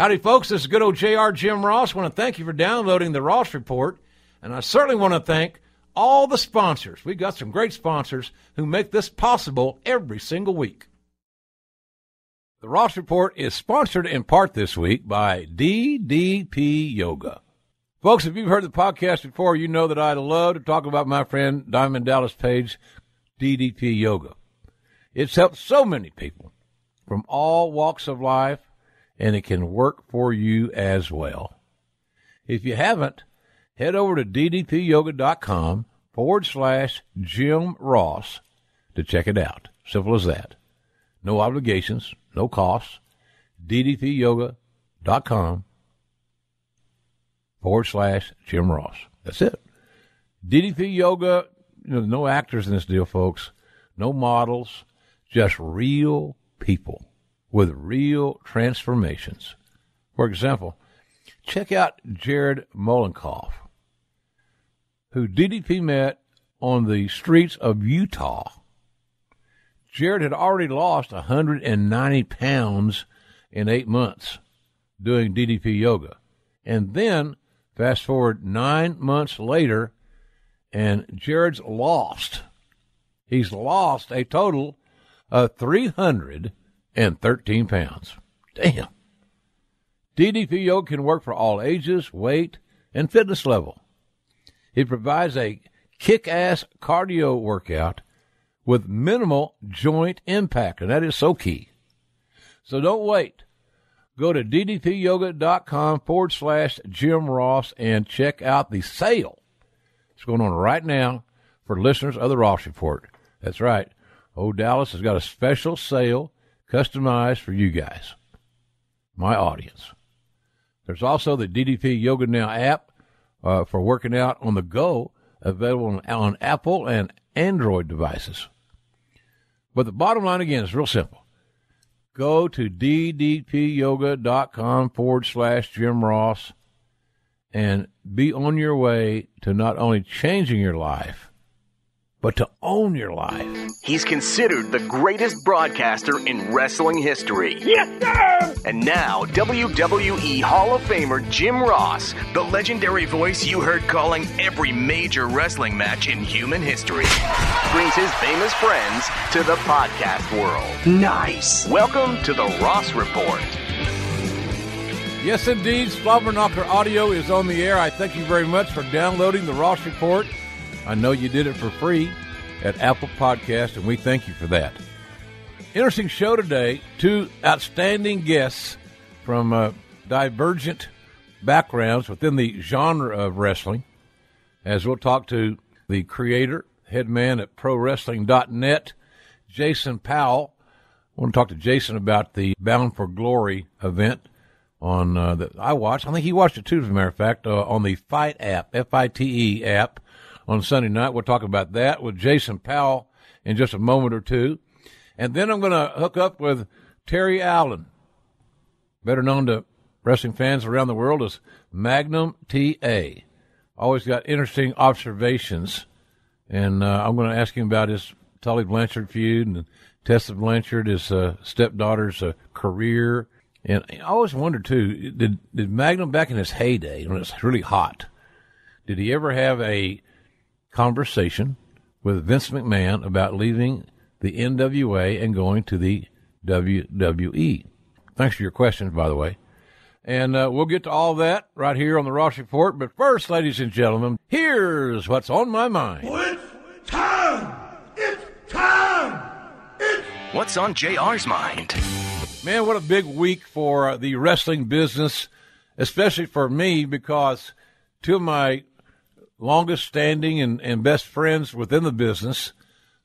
Howdy, folks. This is good old JR Jim Ross. I want to thank you for downloading the Ross Report. And I certainly want to thank all the sponsors. We've got some great sponsors who make this possible every single week. The Ross Report is sponsored in part this week by DDP Yoga. Folks, if you've heard the podcast before, you know that I love to talk about my friend Diamond Dallas Page, DDP Yoga. It's helped so many people from all walks of life, and it can work for you as well. If you haven't, head over to ddpyoga.com forward slash Jim Ross to check it out. Simple as that. No obligations, no costs. ddpyoga.com forward slash Jim Ross. That's it. DDP Yoga, you know, no actors in this deal, folks. No models, just real people with real transformations. For example, check out Jared Molenkoff, who DDP met on the streets of Utah. Jared had already lost 190 pounds in eight months doing DDP yoga. And then fast forward nine months later, and Jared's lost. He's lost a total of 313 pounds. Damn. DDP yoga can work for all ages, weight, and fitness level. It provides a kick ass cardio workout with minimal joint impact, and that is so key. So don't wait. Go to ddpyoga.com forward slash Jim Ross and check out the sale. It's going on right now for listeners of the Ross Report. That's right. Old Dallas has got a special sale customized for you guys, my audience. There's also the DDP Yoga Now app uh, for working out on the go, available on, on Apple and Android devices. But the bottom line again is real simple. Go to ddpyoga.com forward slash Jim Ross and be on your way to not only changing your life, but to own your life. He's considered the greatest broadcaster in wrestling history. Yes, sir! And now, WWE Hall of Famer Jim Ross, the legendary voice you heard calling every major wrestling match in human history, brings his famous friends to the podcast world. Nice. Welcome to the Ross Report. Yes, indeed. Slobberknocker Audio is on the air. I thank you very much for downloading the Ross Report. I know you did it for free at Apple Podcast, and we thank you for that. Interesting show today. Two outstanding guests from uh, divergent backgrounds within the genre of wrestling. As we'll talk to the creator, head man at ProWrestling.net, Jason Powell. I want to talk to Jason about the Bound for Glory event on uh, that I watched. I think he watched it too, as a matter of fact, uh, on the Fight app, F I T E app on Sunday night. We'll talk about that with Jason Powell in just a moment or two. And then I'm going to hook up with Terry Allen, better known to wrestling fans around the world as Magnum TA. Always got interesting observations. And uh, I'm going to ask him about his Tully Blanchard feud and Tessa Blanchard, his uh, stepdaughter's uh, career. And I always wondered, too, did, did Magnum back in his heyday, when it was really hot, did he ever have a conversation with Vince McMahon about leaving the NWA and going to the WWE. Thanks for your questions, by the way. And uh, we'll get to all that right here on the Ross Report. But first, ladies and gentlemen, here's what's on my mind. It's time! It's time! It's What's on JR's mind? Man, what a big week for uh, the wrestling business, especially for me, because two of my longest standing and, and best friends within the business,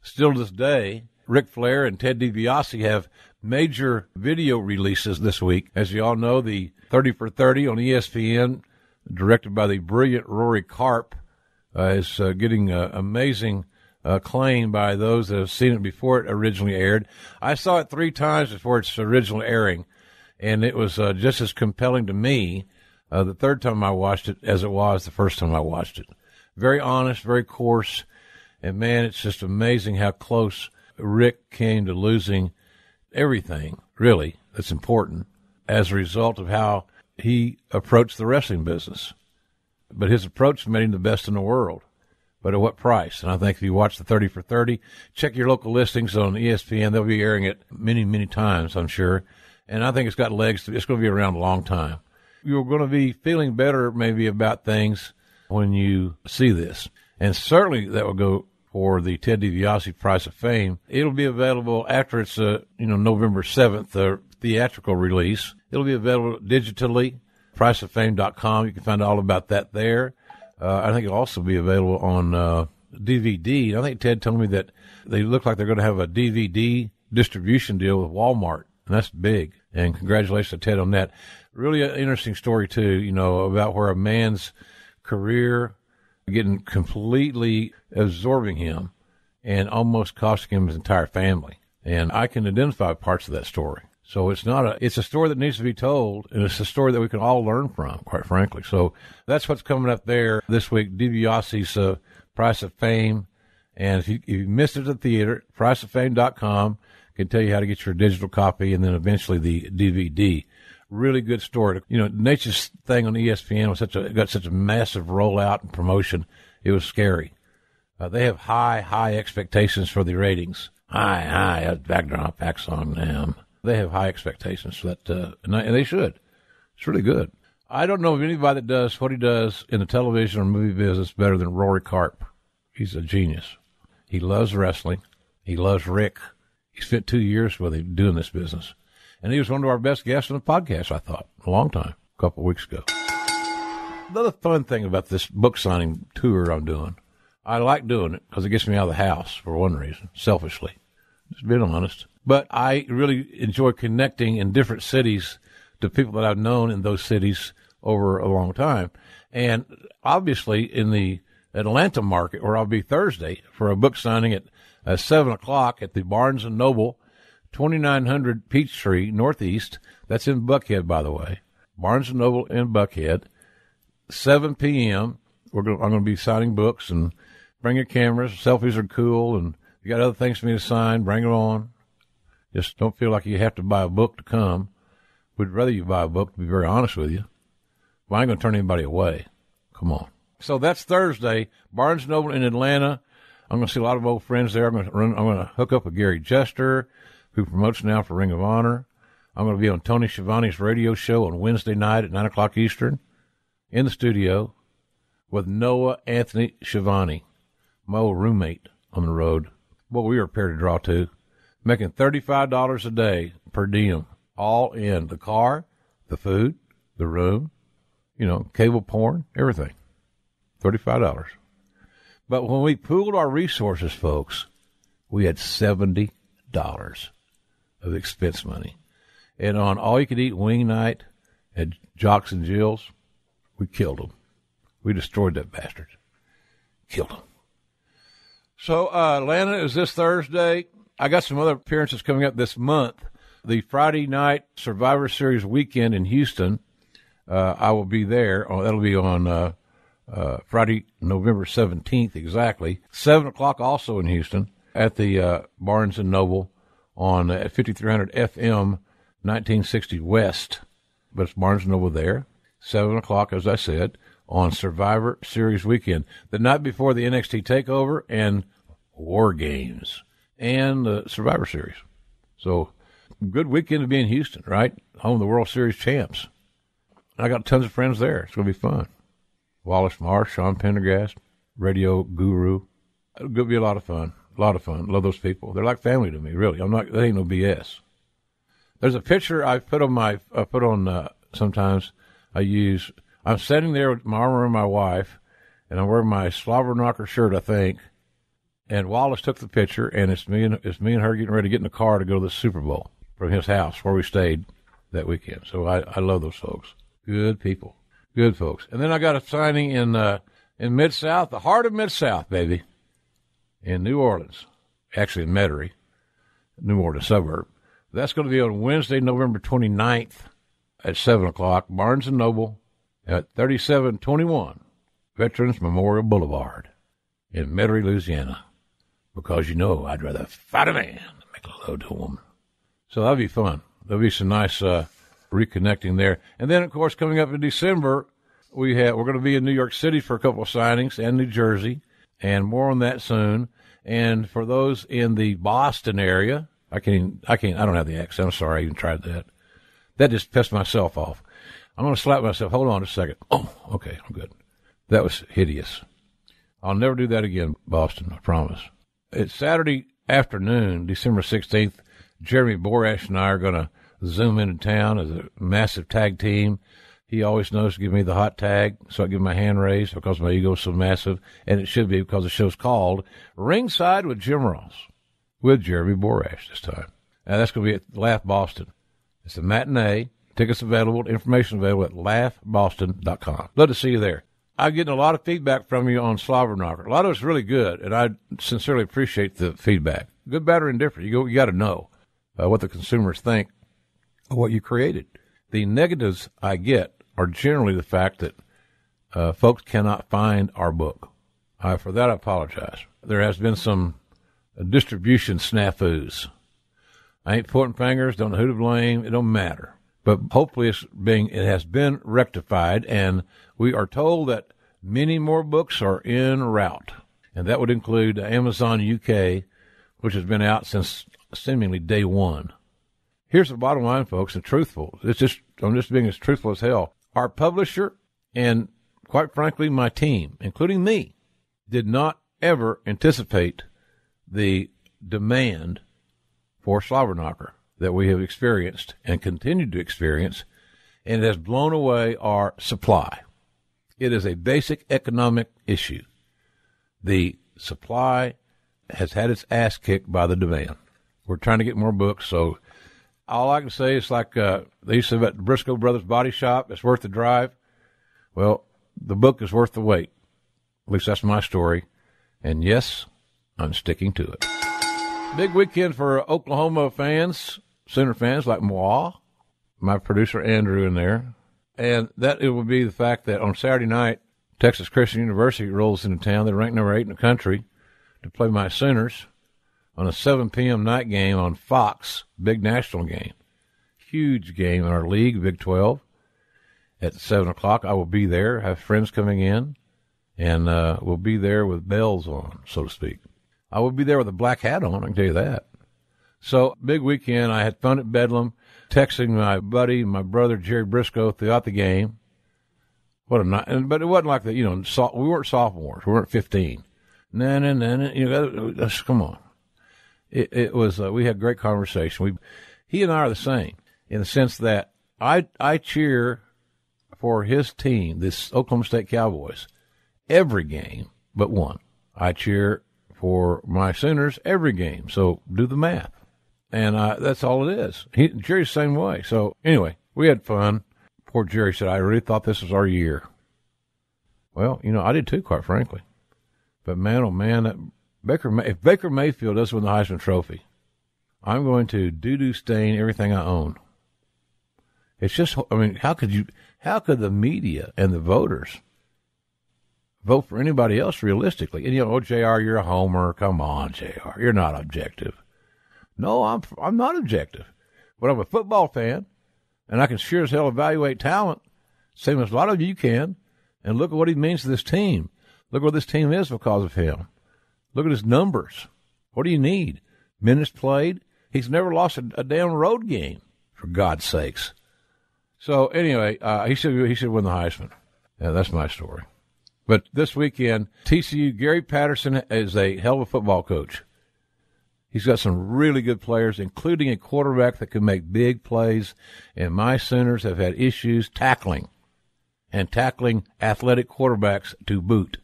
still to this day, Ric Flair and Ted DiBiase have major video releases this week. As you all know, the 30 for 30 on ESPN, directed by the brilliant Rory Karpf, uh, is uh, getting uh, amazing acclaim by those that have seen it before it originally aired. I saw it three times before its original airing, and it was uh, just as compelling to me uh, the third time I watched it as it was the first time I watched it. Very honest, very coarse, and man, it's just amazing how close Ric came to losing everything, really, that's important as a result of how he approached the wrestling business. But his approach made him the best in the world. But at what price? And I think if you watch the 30 for 30, check your local listings on ESPN. They'll be airing it many, many times, I'm sure. And I think it's got legs. To, it's going to be around a long time. You're going to be feeling better maybe about things when you see this. And certainly that will go for the Ted DiBiase Price of Fame. It'll be available after it's, uh, you know, November 7th, the theatrical release. It'll be available digitally, priceoffame.com. You can find all about that there. Uh, I think it'll also be available on uh, DVD. I think Ted told me that they look like they're going to have a DVD distribution deal with Walmart, and that's big. And congratulations to Ted on that. Really an interesting story too, you know, about where a man's career getting completely absorbing him and almost costing him his entire family. And I can identify parts of that story. So it's not a, it's a story that needs to be told and it's a story that we can all learn from, quite frankly. So that's what's coming up there this week. DiBiase's uh, Price of Fame. And if you, if you missed it at the theater, priceoffame.com can tell you how to get your digital copy and then eventually the DVD. Really good story. You know, Nature's thing on ESPN was such a, got such a massive rollout and promotion. It was scary. Uh, they have high, high expectations for the ratings. High, high, backdrop, song, them. They have high expectations for that, uh, and, I, and they should. It's really good. I don't know of anybody that does what he does in the television or movie business better than Rory Karpf. He's a genius. He loves wrestling. He loves Ric. He spent two years with him doing this business. And he was one of our best guests on the podcast, I thought, a long time, a couple of weeks ago. Another fun thing about this book signing tour I'm doing, I like doing it because it gets me out of the house for one reason, selfishly. Just being honest. But I really enjoy connecting in different cities to people that I've known in those cities over a long time. And obviously in the Atlanta market, where I'll be Thursday for a book signing at uh, seven o'clock at the Barnes and Noble, 2900 Peachtree Northeast. That's in Buckhead, by the way. Barnes Noble in Buckhead. 7 p.m. We're going, I'm going to be signing books and bring your cameras. Selfies are cool. And you got other things for me to sign, bring it on. Just don't feel like you have to buy a book to come. We'd rather you buy a book, to be very honest with you. Well, I ain't going to turn anybody away. Come on. So that's Thursday. Barnes and Noble in Atlanta. I'm going to see a lot of old friends there. I'm going to run, I'm going to hook up with Gary Jester, who promotes now for Ring of Honor. I'm going to be on Tony Schiavone's radio show on Wednesday night at nine o'clock Eastern in the studio with Noah Anthony Schiavone, my old roommate on the road. What we were prepared to draw to making $35 a day per diem, all in the car, the food, the room, you know, cable porn, everything. $35. But when we pooled our resources, folks, we had $70 of expense money. And on all you could eat wing night at Jocks and Jill's, we killed them. We destroyed that bastard. Killed them. So, uh, Atlanta is this Thursday. I got some other appearances coming up this month. The Friday night Survivor Series weekend in Houston, uh, I will be there. Oh, that'll be on uh, uh, Friday, November 17th, exactly. 7 o'clock also in Houston at the uh, Barnes & Noble on at 5300 FM 1960 West. But it's Barnes & Noble there. 7 o'clock, as I said, on Survivor Series weekend. The night before the NXT TakeOver and War Games and the Survivor Series. So, good weekend to be in Houston, right? Home of the World Series champs. I got tons of friends there. It's going to be fun. Wallace Marsh, Sean Pendergast, radio guru. It'll be a lot of fun. A lot of fun. Love those people. They're like family to me, really. I'm not, they ain't no BS. There's a picture I put on my, I put on, uh, sometimes I use, I'm sitting there with my arm around my wife and I'm wearing my slobber knocker shirt, I think, and Wallace took the picture, and it's me and it's me and her getting ready to get in the car to go to the Super Bowl from his house where we stayed that weekend. So I, I love those folks. Good people, good folks. And then I got a signing in uh, in Mid South, the heart of Mid South, baby, in New Orleans, actually in Metairie, New Orleans suburb. That's going to be on Wednesday, November 29th at seven o'clock. Barnes and Noble at 3721 Veterans Memorial Boulevard in Metairie, Louisiana because you know I'd rather fight a man than make love to a woman. So that'll be fun. There'll be some nice uh, reconnecting there. And then, of course, coming up in December, we have we're going to be in New York City for a couple of signings and New Jersey, and more on that soon. And for those in the Boston area, I can't, I can't, I don't have the accent. I'm sorry, I even tried that. That just pissed myself off. I'm to slap myself. Hold on a second. Oh, okay, I'm good. That was hideous. I'll never do that again, Boston. I promise. It's Saturday afternoon, December 16th. Jeremy Borash and I are to zoom into town as a massive tag team. He always knows to give me the hot tag, so I give him my hand raised because my ego is so massive, and it should be because the show's called Ringside with Jim Ross with Jeremy Borash this time. Now that's going to be at Laugh Boston. It's a matinee. Tickets available, information available at laughboston.com. Love to see you there. I'm getting a lot of feedback from you on Slobberknocker. A lot of it's really good, and I sincerely appreciate the feedback. Good, bad, or indifferent. You, go, you got to know uh, what the consumers think of what you created. The negatives I get are generally the fact that uh, folks cannot find our book. Uh, for that, I apologize. There has been some distribution snafus. I ain't pointing fingers. Don't know who to blame. It don't matter. But hopefully, it's being it has been rectified, and we are told that many more books are en route, and that would include Amazon UK, which has been out since seemingly day one. Here's the bottom line, folks, and truthful. It's just I'm just being as truthful as hell. Our publisher and quite frankly my team, including me, did not ever anticipate the demand for Slobberknocker that we have experienced and continue to experience, and it has blown away our supply. It is a basic economic issue. The supply has had its ass kicked by the demand. We're trying to get more books, so all I can say is like uh, they used to about Brisco Brothers Body Shop, it's worth the drive. Well, the book is worth the wait. At least that's my story. And yes, I'm sticking to it. Big weekend for Oklahoma fans, Sooner fans like moi, my producer Andrew in there. And that it would be the fact that on Saturday night, Texas Christian University rolls into town. They're ranked number eight in the country to play my Sooners on a 7 p.m. night game on Fox, big national game. Huge game in our league, Big 12. At 7 o'clock, I will be there, have friends coming in, and uh, we'll be there with bells on, so to speak. I will be there with a black hat on, I can tell you that. So, big weekend. I had fun at Bedlam, texting my buddy, my brother Jerry Brisco throughout the game. What a night! But it wasn't like that, you know. So, we weren't sophomores. We weren't fifteen. No, no, no, no. You know, come on. It, it was. Uh, we had great conversation. We, he and I are the same in the sense that I I cheer for his team, this Oklahoma State Cowboys, every game but one. I cheer for my Sooners every game. So do the math and that's all it is. He, Jerry's the same way. So anyway, we had fun. Poor Jerry said, "I really thought this was our year." Well, you know, I did too, quite frankly. But man, oh man, that Baker if Baker Mayfield doesn't win the Heisman Trophy, I'm going to doo doo stain everything I own. It's just, I mean, how could you? How could the media and the voters vote for anybody else realistically? And you know, oh, Jr., you're a homer. Come on, Jr., you're not objective. No, I'm I'm not objective, but I'm a football fan, and I can sure as hell evaluate talent, same as a lot of you can. And look at what he means to this team. Look what this team is because of him. Look at his numbers. What do you need? Minutes played. He's never lost a, a damn road game, for God's sakes. So anyway, uh, he should he should win the Heisman. Yeah, that's my story. But this weekend, TCU Gary Patterson is a hell of a football coach. He's got some really good players, including a quarterback that can make big plays. And my Sooners have had issues tackling and tackling athletic quarterbacks to boot.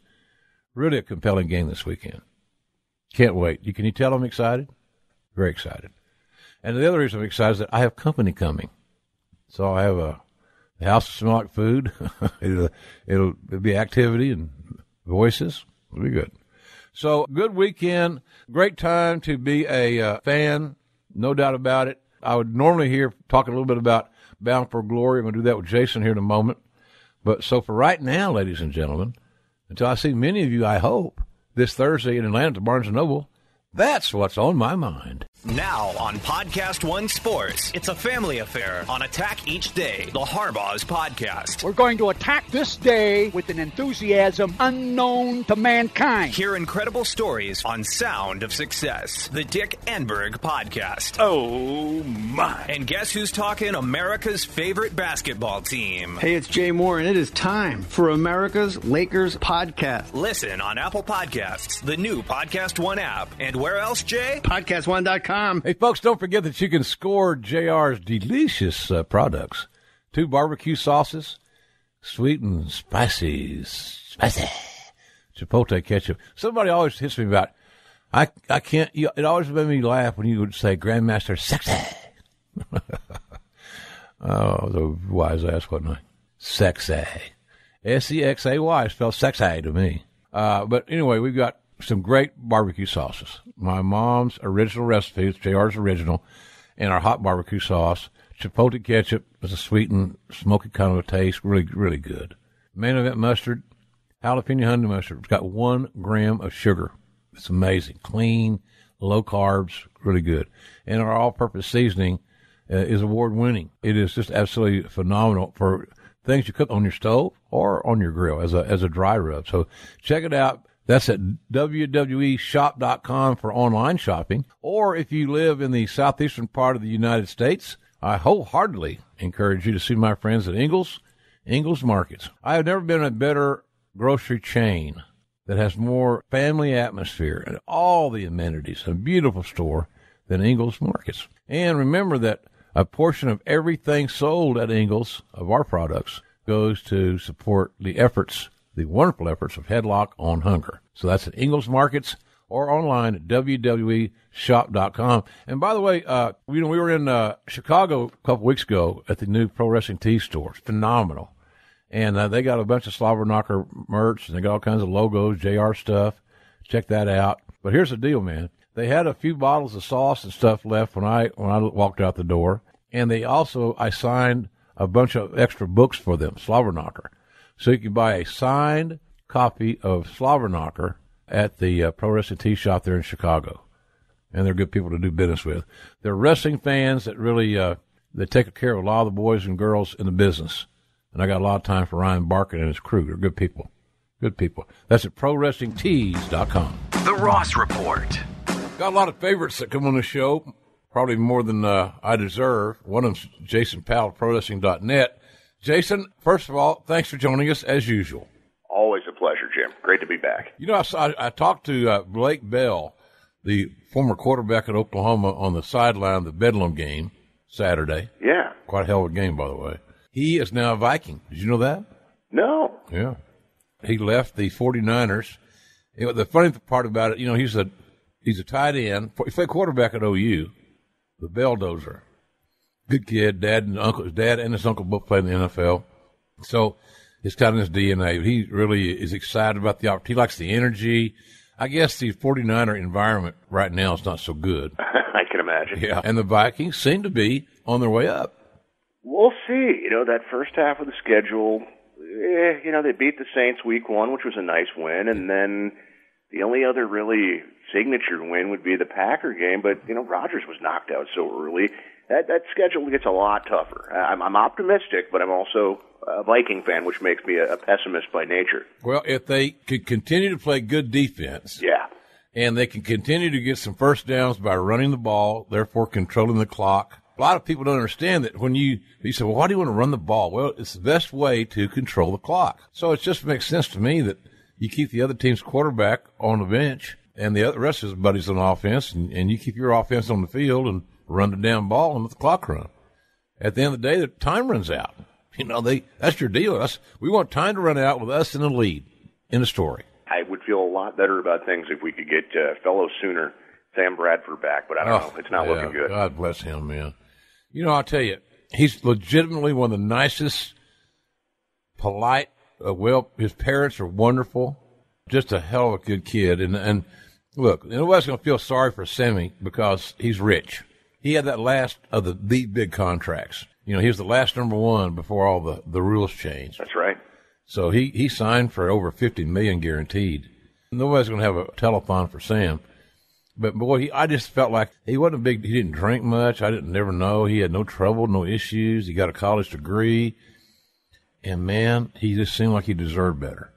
Really a compelling game this weekend. Can't wait. You can you tell I'm excited? Very excited. And the other reason I'm excited is that I have company coming. So I have a house smell food. it'll, it'll, it'll be activity and voices. It'll be good. So good weekend. Great time to be a uh, fan. No doubt about it. I would normally hear talk a little bit about Bound for Glory. I'm going to do that with Jason here in a moment. But so for right now, ladies and gentlemen, until I see many of you, I hope, this Thursday in Atlanta at Barnes & Noble, that's what's on my mind. Now on Podcast One Sports, it's a family affair on Attack Each Day, the Harbaugh's podcast. We're going to attack this day with an enthusiasm unknown to mankind. Hear incredible stories on Sound of Success, the Dick Enberg podcast. Oh my. And guess who's talking America's favorite basketball team? Hey, it's Jay Mohr, and it is time for America's Lakers podcast. Listen on Apple Podcasts, the new Podcast One app, and where else, Jay? Podcast1.com. Hey, folks, don't forget that you can score JR's delicious uh, products. Two barbecue sauces, sweet and spicy, spicy, chipotle ketchup. Somebody always hits me about, I, I can't, you, it always made me laugh when you would say Grandmaster sexy. oh, the wise ass, wasn't I? Sexy. S-E-X-A-Y spells sexy to me. Uh, but anyway, we've got some great barbecue sauces. My mom's original recipe, JR's original, and our hot barbecue sauce. Chipotle ketchup is a sweet and smoky kind of a taste, really, really good. Main event mustard, jalapeno honey mustard. It's got one gram of sugar. It's amazing. Clean, low carbs, really good. And our all-purpose seasoning uh, is award-winning. It is just absolutely phenomenal for things you cook on your stove or on your grill as a as a dry rub. So check it out. That's at WWEshop.com for online shopping. Or if you live in the southeastern part of the United States, I wholeheartedly encourage you to see my friends at Ingles, Ingles Markets. I have never been a better grocery chain that has more family atmosphere and all the amenities, a beautiful store than Ingles Markets. And remember that a portion of everything sold at Ingles of our products goes to support the efforts the wonderful efforts of Headlock on Hunger. So that's at Ingles Markets or online at WWEshop.com. And by the way, uh, you know, we were in uh, Chicago a couple weeks ago at the new Pro Wrestling Tee store. It's phenomenal. And uh, they got a bunch of Slobber Knocker merch and they got all kinds of logos, JR stuff. Check that out. But here's the deal, man. They had a few bottles of sauce and stuff left when I when I walked out the door, and they also I signed a bunch of extra books for them, Slobber Knocker. So you can buy a signed copy of Slobberknocker at the uh, Pro Wrestling Tee Shop there in Chicago. And they're good people to do business with. They're wrestling fans that really, uh, they take care of a lot of the boys and girls in the business. And I got a lot of time for Ryan Barkan and his crew. They're good people. Good people. That's at ProWrestlingTees.com. The Ross Report. Got a lot of favorites that come on the show, probably more than uh, I deserve. One of them's Jason Powell, ProWrestling.net. Jason, first of all, thanks for joining us as usual. Always a pleasure, Jim. Great to be back. You know, I, saw, I talked to uh, Blake Bell, the former quarterback at Oklahoma, on the sideline of the Bedlam game Saturday. Yeah. Quite a hell of a game, by the way. He is now a Viking. Did you know that? No. Yeah. He left the 49ers. It, the funny part about it, you know, he's a he's a tight end. He played quarterback at OU, the Belldozer good kid. Dad and uncle, his dad and his uncle both played in the NFL. So it's kind of his DNA. He really is excited about the opportunity. He likes the energy. I guess the 49er environment right now is not so good. I can imagine. Yeah. And the Vikings seem to be on their way up. We'll see. You know, that first half of the schedule, eh, you know, they beat the Saints week one, which was a nice win. And then the only other really signature win would be the Packer game. But, you know, Rodgers was knocked out so early that that schedule gets a lot tougher. I'm, I'm optimistic, but I'm also a Viking fan, which makes me a, a pessimist by nature. Well, if they could continue to play good defense, yeah, and they can continue to get some first downs by running the ball, therefore controlling the clock. A lot of people don't understand that when you you say, "Well, why do you want to run the ball?" Well, it's the best way to control the clock. So it just makes sense to me that you keep the other team's quarterback on the bench and the other rest of his buddies on offense, and, and you keep your offense on the field and run the damn ball and let the clock run. At the end of the day, the time runs out. You know, they that's your deal. That's, we want time to run out with us in the lead in the story. I would feel a lot better about things if we could get uh, fellow Sooner Sam Bradford back, but I don't oh, know. It's not yeah, looking good. God bless him, man. You know, I'll tell you, he's legitimately one of the nicest, polite. Uh, well, his parents are wonderful. Just a hell of a good kid. And and look, nobody's going to feel sorry for Sammy because he's rich he had that last of the, the big contracts. You know, he was the last number one before all the, the rules changed. That's right. So he, he signed for over 50 million guaranteed. Nobody's going to have a telethon for Sam. But boy, he, I just felt like he wasn't a big. He didn't drink much. I didn't never know. He had no trouble, no issues. He got a college degree, and man, he just seemed like he deserved better.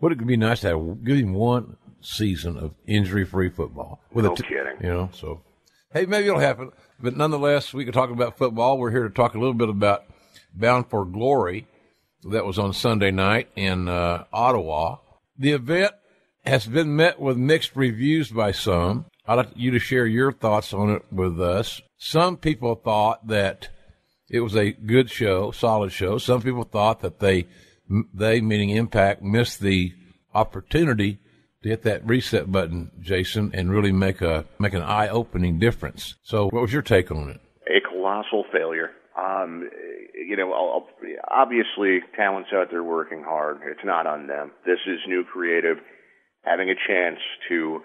Would it be nice to have give him one season of injury-free football with No a t- kidding. You know, so hey, maybe it'll happen. But nonetheless, we can talk about football. We're here to talk a little bit about Bound for Glory that was on Sunday night in uh, Ottawa. The event has been met with mixed reviews by some. I'd like you to share your thoughts on it with us. Some people thought that it was a good show, solid show. Some people thought that they, they meaning Impact, missed the opportunity to hit that reset button, Jason, and really make a make an eye-opening difference. So, what was your take on it? a colossal failure. Um, you know, obviously, talent's out there working hard. It's not on them. This is new creative having a chance to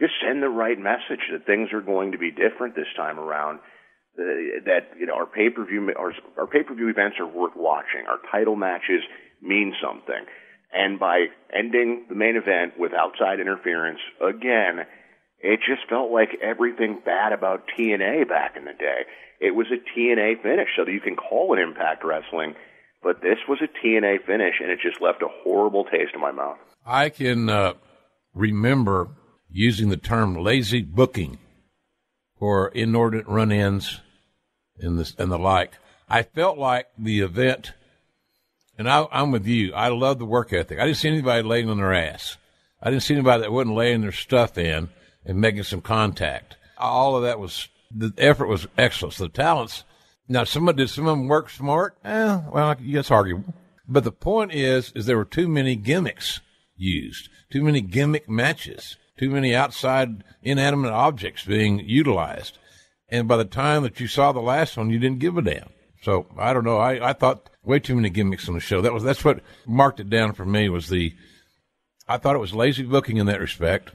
just send the right message that things are going to be different this time around. Uh, that you know, our pay per view our, our pay per view events are worth watching. Our title matches mean something. And by ending the main event with outside interference again, it just felt like everything bad about TNA back in the day. It was a TNA finish, so you can call it Impact Wrestling, but this was a TNA finish, and it just left a horrible taste in my mouth. I can uh, remember using the term lazy booking for inordinate run-ins and and the like. I felt like the event, and I, I'm with you. I love the work ethic. I didn't see anybody laying on their ass. I didn't see anybody that wasn't laying their stuff in and making some contact. All of that was the effort was excellent. So the talents. Now, some of did some of them work smart? Eh, well, that's arguable. But the point is, is there were too many gimmicks used, too many gimmick matches, too many outside inanimate objects being utilized. And by the time that you saw the last one, you didn't give a damn. So I don't know. I, I thought way too many gimmicks on the show. That was that's what marked it down for me was the. I thought it was lazy booking in that respect,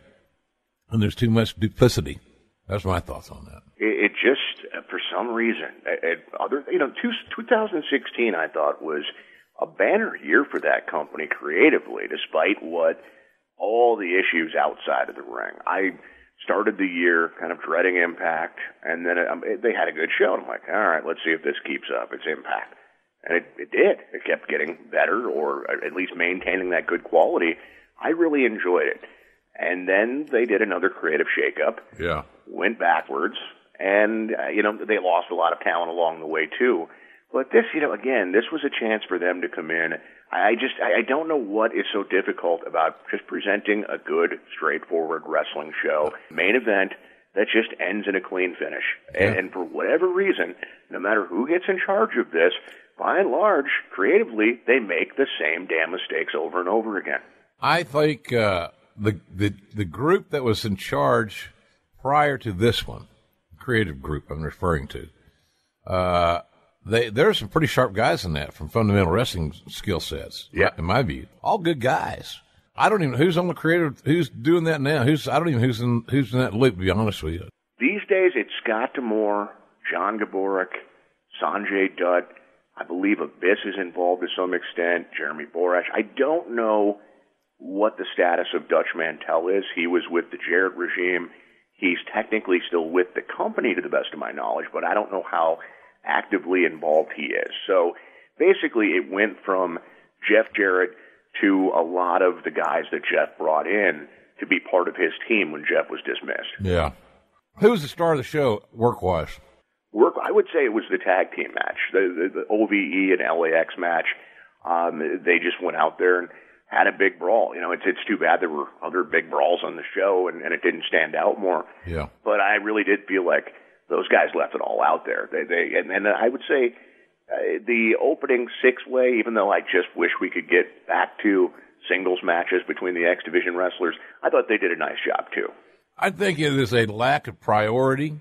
and there's too much duplicity. That's my thoughts on that. It, it just, uh, for some reason, it, other you know, two, 2016 I thought was a banner year for that company creatively, despite what all the issues outside of the ring. I started the year kind of dreading Impact, and then it, um, it, they had a good show. And I'm like, all right, let's see if this keeps up. It's Impact, and it, it did. It kept getting better, or at least maintaining that good quality. I really enjoyed it. And then they did another creative shakeup Yeah. went backwards, and uh, you know they lost a lot of talent along the way too. But this, you know, again, this was a chance for them to come in. I just I don't know what is so difficult about just presenting a good, straightforward wrestling show, main event that just ends in a clean finish. And, Yeah. and for whatever reason, no matter who gets in charge of this, by and large, creatively, they make the same damn mistakes over and over again. I think uh, the the the group that was in charge prior to this one, creative group I'm referring to, uh, they there's some pretty sharp guys in that from fundamental wrestling skill sets. Yeah. in my view, all good guys. I don't even who's on the creative who's doing that now. Who's I don't even who's in who's in that loop. To be honest with you, These days, it's Scott D'Amore, John Gaburick, Sanjay Dutt. I believe Abyss is involved to some extent. Jeremy Borash. I don't know what the status of Dutch Mantell is. He was with the Jarrett regime. He's technically still with the company, to the best of my knowledge, but I don't know how actively involved he is. So basically, it went from Jeff Jarrett to a lot of the guys that Jeff brought in to be part of his team when Jeff was dismissed. yeah. Who was the star of the show work wise? work. I would say it was the tag team match, the, the, the OVE and LAX match. Um, they just went out there and had a big brawl. You know, it's it's too bad there were other big brawls on the show and, and it didn't stand out more. Yeah. But I really did feel like those guys left it all out there. They they and, and I would say uh, the opening six way, even though I just wish we could get back to singles matches between the X Division wrestlers, I thought they did a nice job too. I think it is a lack of priority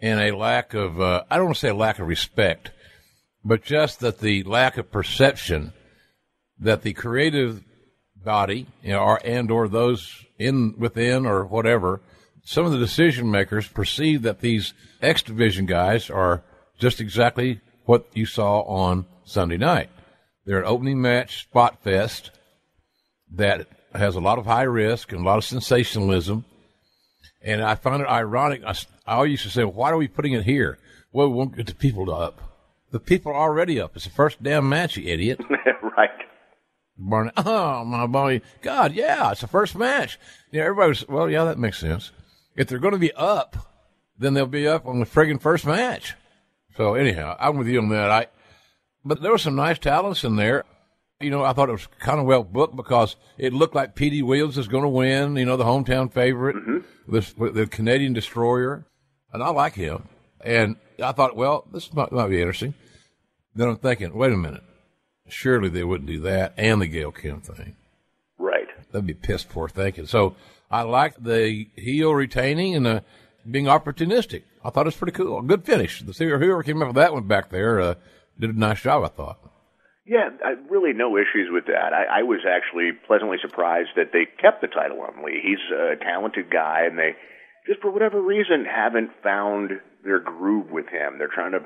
and a lack of, uh, I don't want to say lack of respect, but just that the lack of perception that the creative body, you know, or, and or those in within or whatever, some of the decision makers perceive that these X division guys are just exactly what you saw on Sunday night. They're an opening match spot fest that has a lot of high risk and a lot of sensationalism And I found it ironic. I always used to say, why are we putting it here? Well, we won't get the people up. The people are already up. It's the first damn match, you idiot. right. Barney, oh my boy, God, yeah, it's the first match. Yeah, everybody was, well, yeah, that makes sense. If they're going to be up, then they'll be up on the friggin' first match. So anyhow, I'm with you on that. I, but there were some nice talents in there. You know, I thought it was kind of well booked because it looked like Petey Williams is going to win. You know, the hometown favorite, mm-hmm. this the Canadian destroyer, and I like him. And I thought, well, this might, might be interesting. Then I'm thinking, wait a minute, surely they wouldn't do that and the Gail Kim thing. Right. That'd be piss poor thinking. So I like the heel retaining and uh, being opportunistic. I thought it was pretty cool. Good finish. The whoever came up with that one back there uh, did a nice job. I thought. Yeah, I, really no issues with that. I, I was actually pleasantly surprised that they kept the title on Lee. He's a talented guy, and they just for whatever reason haven't found their groove with him. They're trying to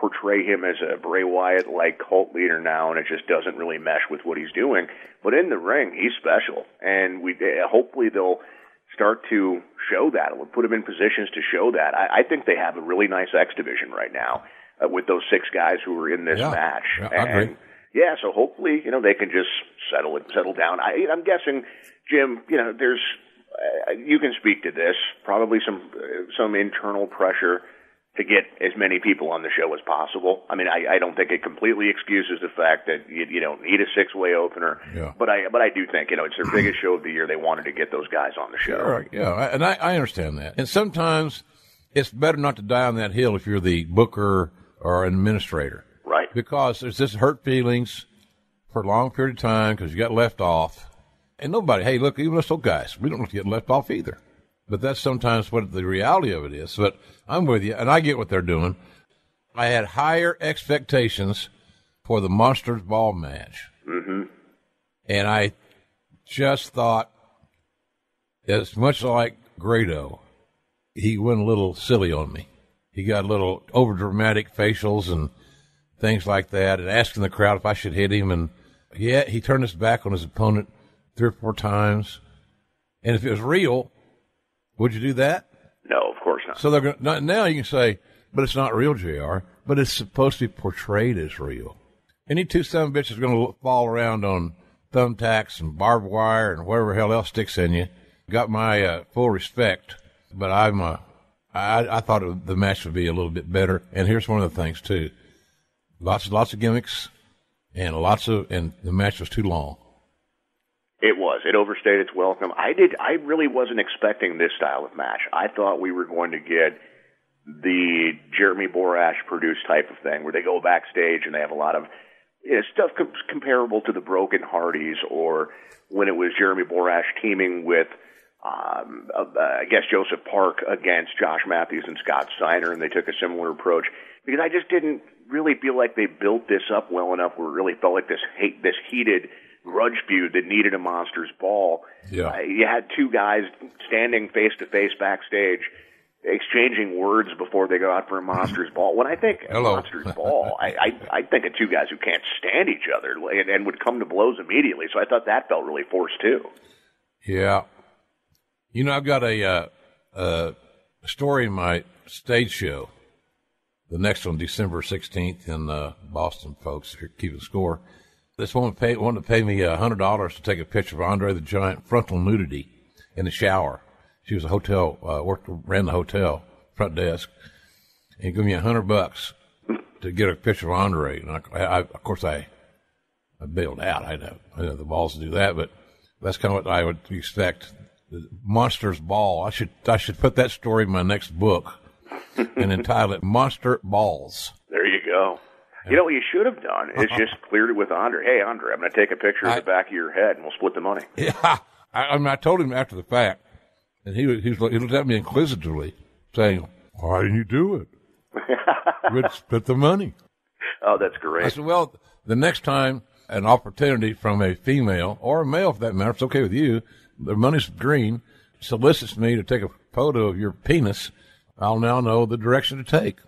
portray him as a Bray Wyatt like cult leader now, and it just doesn't really mesh with what he's doing. But in the ring, he's special, and we uh, hopefully they'll start to show that. We'll put him in positions to show that. I, I think they have a really nice X division right now uh, with those six guys who are in this Yeah. match. Yeah, I and agree. yeah, so hopefully, you know, they can just settle it, settle down. I, I'm guessing, Jim, you know, there's, uh, you can speak to this, probably some, uh, some internal pressure to get as many people on the show as possible. I mean, I, I don't think it completely excuses the fact that you, you don't need a six-way opener, Yeah. but I, but I do think, you know, it's their biggest show of the year. They wanted to get those guys on the show. Sure, yeah, and I, I understand that. And sometimes it's better not to die on that hill if you're the booker or administrator, Right. because there's just hurt feelings for a long period of time because you got left off. And nobody, hey, look, even us old guys, we don't want to get left off either. But that's sometimes what the reality of it is. But I'm with you, and I get what they're doing. I had higher expectations for the Monsters Ball match. hmm And I just thought, as much like Grado, he went a little silly on me. He got a little over dramatic facials and things like that, and asking the crowd if I should hit him. And yeah, he turned his back on his opponent three or four times. And if it was real, would you do that? No, of course not. So they're gonna, now you can say, but it's not real, Jr. But it's supposed to be portrayed as real. Any two son of a bitch is going to fall around on thumbtacks and barbed wire and whatever hell else sticks in you. Got my uh, full respect, but I'm uh, I, I thought it, the match would be a little bit better. And here's one of the things too: lots lots of gimmicks and lots of and the match was too long. It was. It overstayed its welcome. I did. I really wasn't expecting this style of match. I thought we were going to get the Jeremy Borash produced type of thing, where they go backstage and they have a lot of you know, stuff com- comparable to the Broken Hardys, or when it was Jeremy Borash teaming with, um, uh, I guess Joseph Park against Josh Matthews and Scott Steiner, and they took a similar approach. Because I just didn't really feel like they built this up well enough, where it really felt like this hate, this heated grudge feud that needed a monster's ball. Yeah. Uh, you had two guys standing face to face backstage, exchanging words before they go out for a monster's ball. When I think a Hello. monster's ball, I, I I think of two guys who can't stand each other and, and would come to blows immediately. So I thought that felt really forced too. Yeah. You know, I've got a, uh, uh, story in my stage show. The next one, December 16th in uh, Boston, folks, if you're keeping score. This woman wanted to pay me a $100 to take a picture of Andre the Giant frontal nudity in the shower. She was a hotel, uh, worked, ran the hotel front desk and gave me a hundred bucks to get a picture of Andre. And I, I of course, I, I bailed out. I have, I have the balls to do that, but that's kind of what I would expect. The Monsters Ball. I should I should put that story in my next book and entitle it Monster Balls. You know what you should have done is just cleared it with Andre. Hey, Andre, I'm going to take a picture of I- the back of your head, and we'll split the money. Yeah, I, I mean, I told him after the fact, and he was- he, was, he looked at me inquisitively, saying, "Why didn't you do it? We'd split the money." Oh, that's great. I said, "Well, the next time an opportunity from a female or a male, for that matter, if it's okay with you, the money's green, solicits me to take a photo of your penis, I'll now know the direction to take."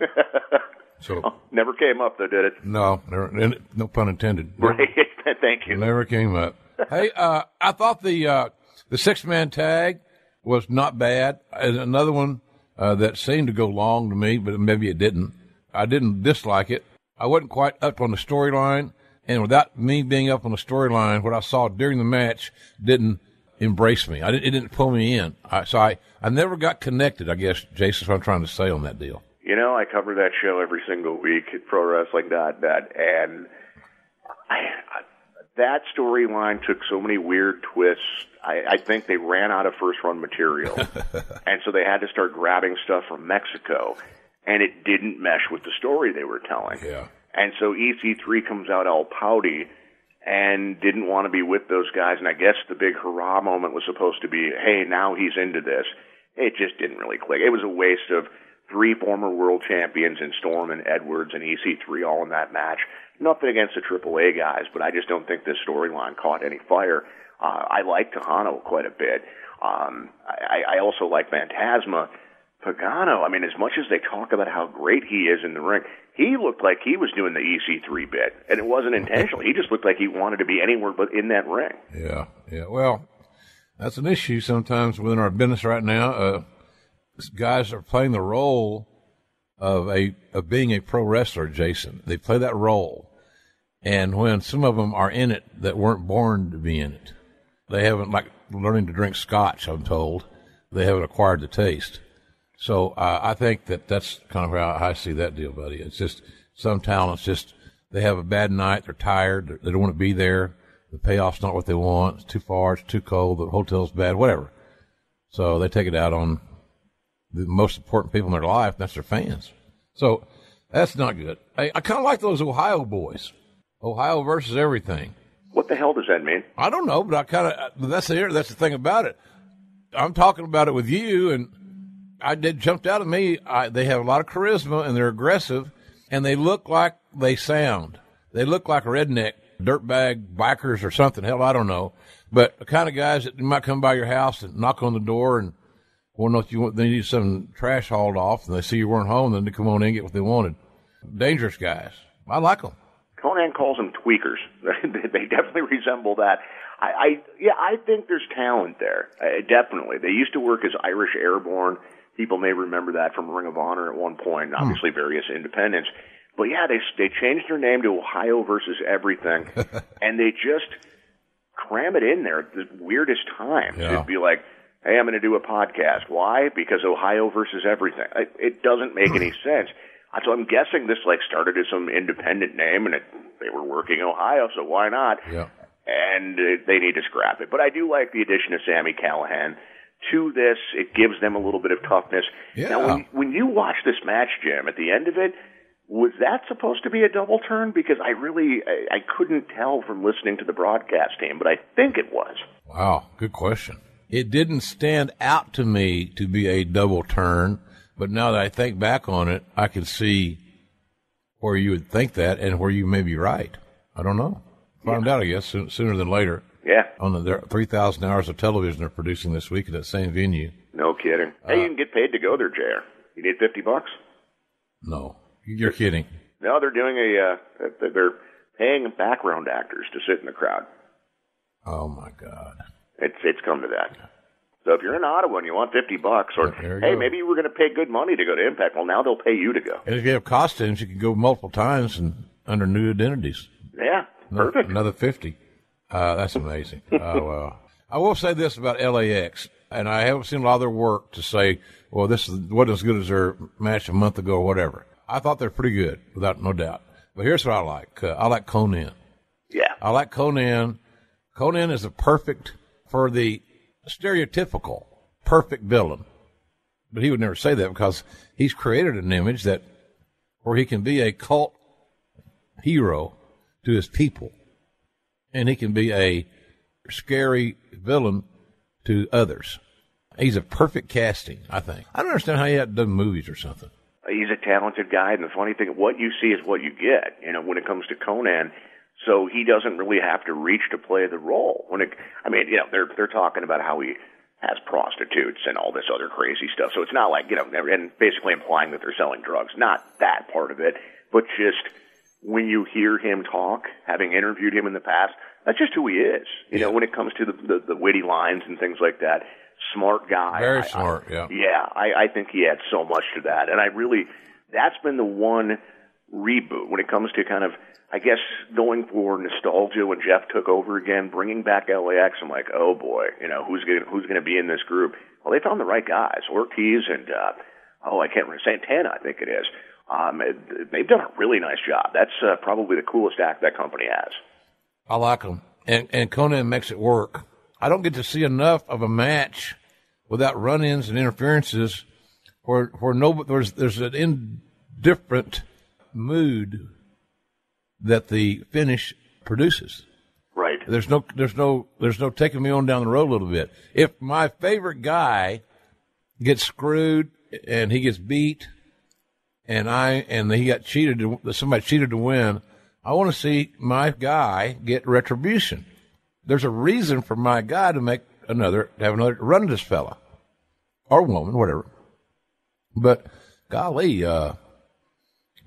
So, Never came up though, did it? no, never- no pun intended. Right. Thank you. Never came up. hey, uh, I thought the uh, the six man tag was not bad. And another one uh, that seemed to go long to me, but maybe it didn't. I didn't dislike it. I wasn't quite up on the storyline, and without me being up on the storyline, what I saw during the match didn't embrace me. I didn't, it didn't pull me in. I, so I, I never got connected. I guess Jason's what I'm trying to say on that deal. You know, I cover that show every single week at ProWrestling.net, and I, I, that storyline took so many weird twists. I, I think they ran out of first run material, and so they had to start grabbing stuff from Mexico, and it didn't mesh with the story they were telling. Yeah. And so EC3 comes out all pouty and didn't want to be with those guys. And I guess the big hurrah moment was supposed to be, hey, now he's into this. It just didn't really click. It was a waste of three former world champions in Storm and Edwards and EC3 all in that match. Nothing against the AAA guys, but I just don't think this storyline caught any fire. Uh, I like Texano quite a bit. Um, I, I also like Phantasma. Pagano, I mean, as much as they talk about how great he is in the ring, he looked like he was doing the EC3 bit, and it wasn't intentional. He just looked like he wanted to be anywhere but in that ring. Yeah, yeah. Well, that's an issue sometimes within our business right now. Uh, guys are playing the role of a of being a pro wrestler, Jason. They play that role, and when some of them are in it that weren't born to be in it, they haven't like learning to drink scotch. I'm told they haven't acquired the taste. So uh, I think that that's kind of how I see that deal, buddy. It's just some talents just they have a bad night, they're tired, they don't want to be there. The payoff's not what they want. It's too far, it's too cold, the hotel's bad, whatever. So they take it out on the most important people in their life, that's their fans. So that's not good. I, I kind of like those Ohio boys. Ohio versus everything. What the hell does that mean? I don't know, but I kind of that's the that's the thing about it. I'm talking about it with you, and I did jumped out of me. I, they have a lot of charisma, and they're aggressive, and they look like they sound. They look like redneck dirtbag bikers or something. Hell, I don't know. But the kind of guys that might come by your house and knock on the door and well, if you want, they need some trash hauled off, and they see you weren't home, then they come on in and get what they wanted. Dangerous guys. I like them. Konnan calls them tweakers. they definitely resemble that. I, I yeah, I think there's talent there. Uh, definitely. They used to work as Irish Airborne. People may remember that from Ring of Honor at one point. Obviously, hmm. various independents. But yeah, they they changed their name to Ohio versus Everything, and they just cram it in there at the weirdest times. Yeah. It'd be like hey, I'm going to do a podcast. Why? Because Ohio versus everything. It, it doesn't make any sense. So I'm guessing this like started as some independent name, and it, they were working Ohio, so why not? Yeah. And uh, they need to scrap it. But I do like the addition of Sami Callihan to this. It gives them a little bit of toughness. Yeah. Now, when, when you watch this match, Jim, at the end of it, was that supposed to be a double turn? Because I really I, I couldn't tell from listening to the broadcast team, but I think it was. Wow, good question it didn't stand out to me to be a double turn. But now that I think back on it, I can see where you would think that and where you may be right. I don't know. Find yeah. out, I guess, sooner than later. Yeah. On the 3,000 hours of television they're producing this week at that same venue. No kidding. Hey, uh, you can get paid to go there, JR. You need 50 bucks? No. You're kidding. No, they're doing a, uh, they're paying background actors to sit in the crowd. Oh, my God. It's it's come to that. So if you're in Ottawa and you want fifty bucks, or hey, go. maybe you were going to pay good money to go to Impact, well now they'll pay you to go. And if you have costumes, you can go multiple times and under new identities. Yeah, another, perfect. Another fifty. Uh, that's amazing. oh well. I will say this about LAX, and I haven't seen a lot of their work to say, well, this is wasn't as good as their match a month ago or whatever. I thought they're pretty good, without no doubt. But here's what I like. Uh, I like Konnan. Yeah. I like Konnan. Konnan is a perfect for the stereotypical perfect villain. But he would never say that because he's created an image that where he can be a cult hero to his people. And he can be a scary villain to others. He's a perfect casting, I think. I don't understand how he hadn't done movies or something. He's a talented guy, and the funny thing, what you see is what you get. You know, when it comes to Konnan, so he doesn't really have to reach to play the role. When it, I mean, you know, they're they're talking about how he has prostitutes and all this other crazy stuff. So it's not like you know, and basically implying that they're selling drugs. Not that part of it, but just when you hear him talk, having interviewed him in the past, that's just who he is. You yeah. know, when it comes to the, the the witty lines and things like that. smart guy. Very I- smart, I, yeah. Yeah, I, I think he adds so much to that, and I really that's been the one reboot when it comes to kind of I guess going for nostalgia when Jeff took over again, bringing back LAX. I'm like, oh boy, you know who's gonna who's gonna be in this group? Well, they found the right guys, Ortiz and uh, oh I can't remember Santana, I think it is. Um, they've done a really nice job. That's uh, probably the coolest act that company has. I like them, and and Konnan makes it work. I don't get to see enough of a match without run-ins and interferences, where where no there's there's an indifferent mood that the finish produces. Right. There's no there's no there's no taking me on down the road a little bit. If my favorite guy gets screwed and he gets beat, and I and he got cheated, to, somebody cheated to win. I want to see my guy get retribution. There's a reason for my guy to make another to have another run this fella or woman, whatever. But golly, uh,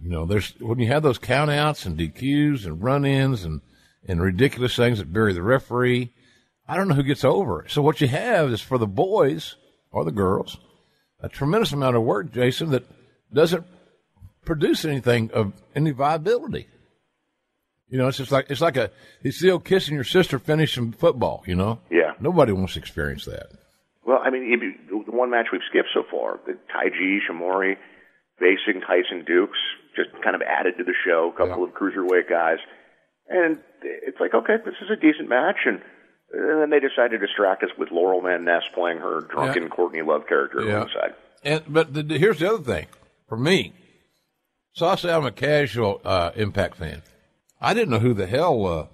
you know, there's when you have those countouts and DQs and run-ins and and ridiculous things that bury the referee. I don't know who gets over it. So what you have is for the boys or the girls a tremendous amount of work, Jason, that doesn't produce anything of any viability. You know, it's just like it's like a it's still kissing your sister finishing football. You know, Yeah. nobody wants to experience that. Well, I mean, you, the one match we've skipped so far, the Taiji Ishimori facing Tyson Dux, just kind of added to the show. A couple Yeah. of cruiserweight guys, and it's like, okay, this is a decent match, and, and then they decided to distract us with Laurel Van Ness playing her drunken Yeah. Courtney Love character Yeah. And but the, the- here's the other thing for me. So I say I'm a casual uh, Impact fan. I didn't know who the hell uh,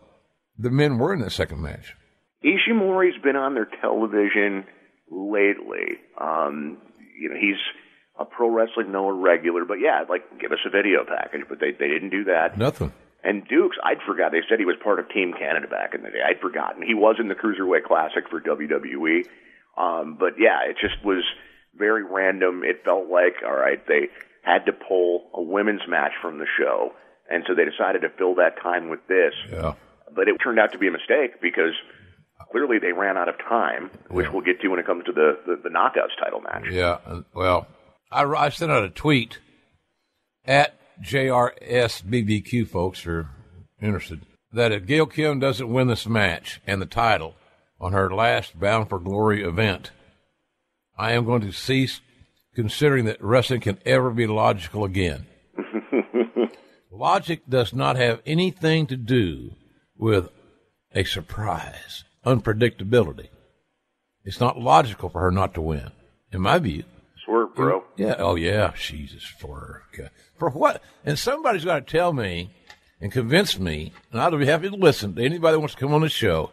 the men were in that second match. Ishimori's been on their television lately. Um, you know, he's a pro wrestling Noah regular, but yeah, like give us a video package, but they they didn't do that. Nothing. And Dux, I'd forgot. They said he was part of Team Canada back in the day. I'd forgotten. He was in the Cruiserweight Classic for WWE. Um, but yeah, it just was very random. It felt like, all right, they had to pull a women's match from the show. And so they decided to fill that time with this. Yeah. But it turned out to be a mistake because clearly they ran out of time, which Yeah. we'll get to when it comes to the, the, the Knockouts title match. Yeah. Well, I, I sent out a tweet at JRSBBQ folks are interested that if Gail Kim doesn't win this match and the title on her last Bound for Glory event, I am going to cease considering that wrestling can ever be logical again. Logic does not have anything to do with a surprise, unpredictability. It's not logical for her not to win, in my view. Swerve, bro. Yeah. Oh, yeah. Jesus, for for what? And somebody's got to tell me and convince me, and I'll be happy to listen to anybody that wants to come on the show,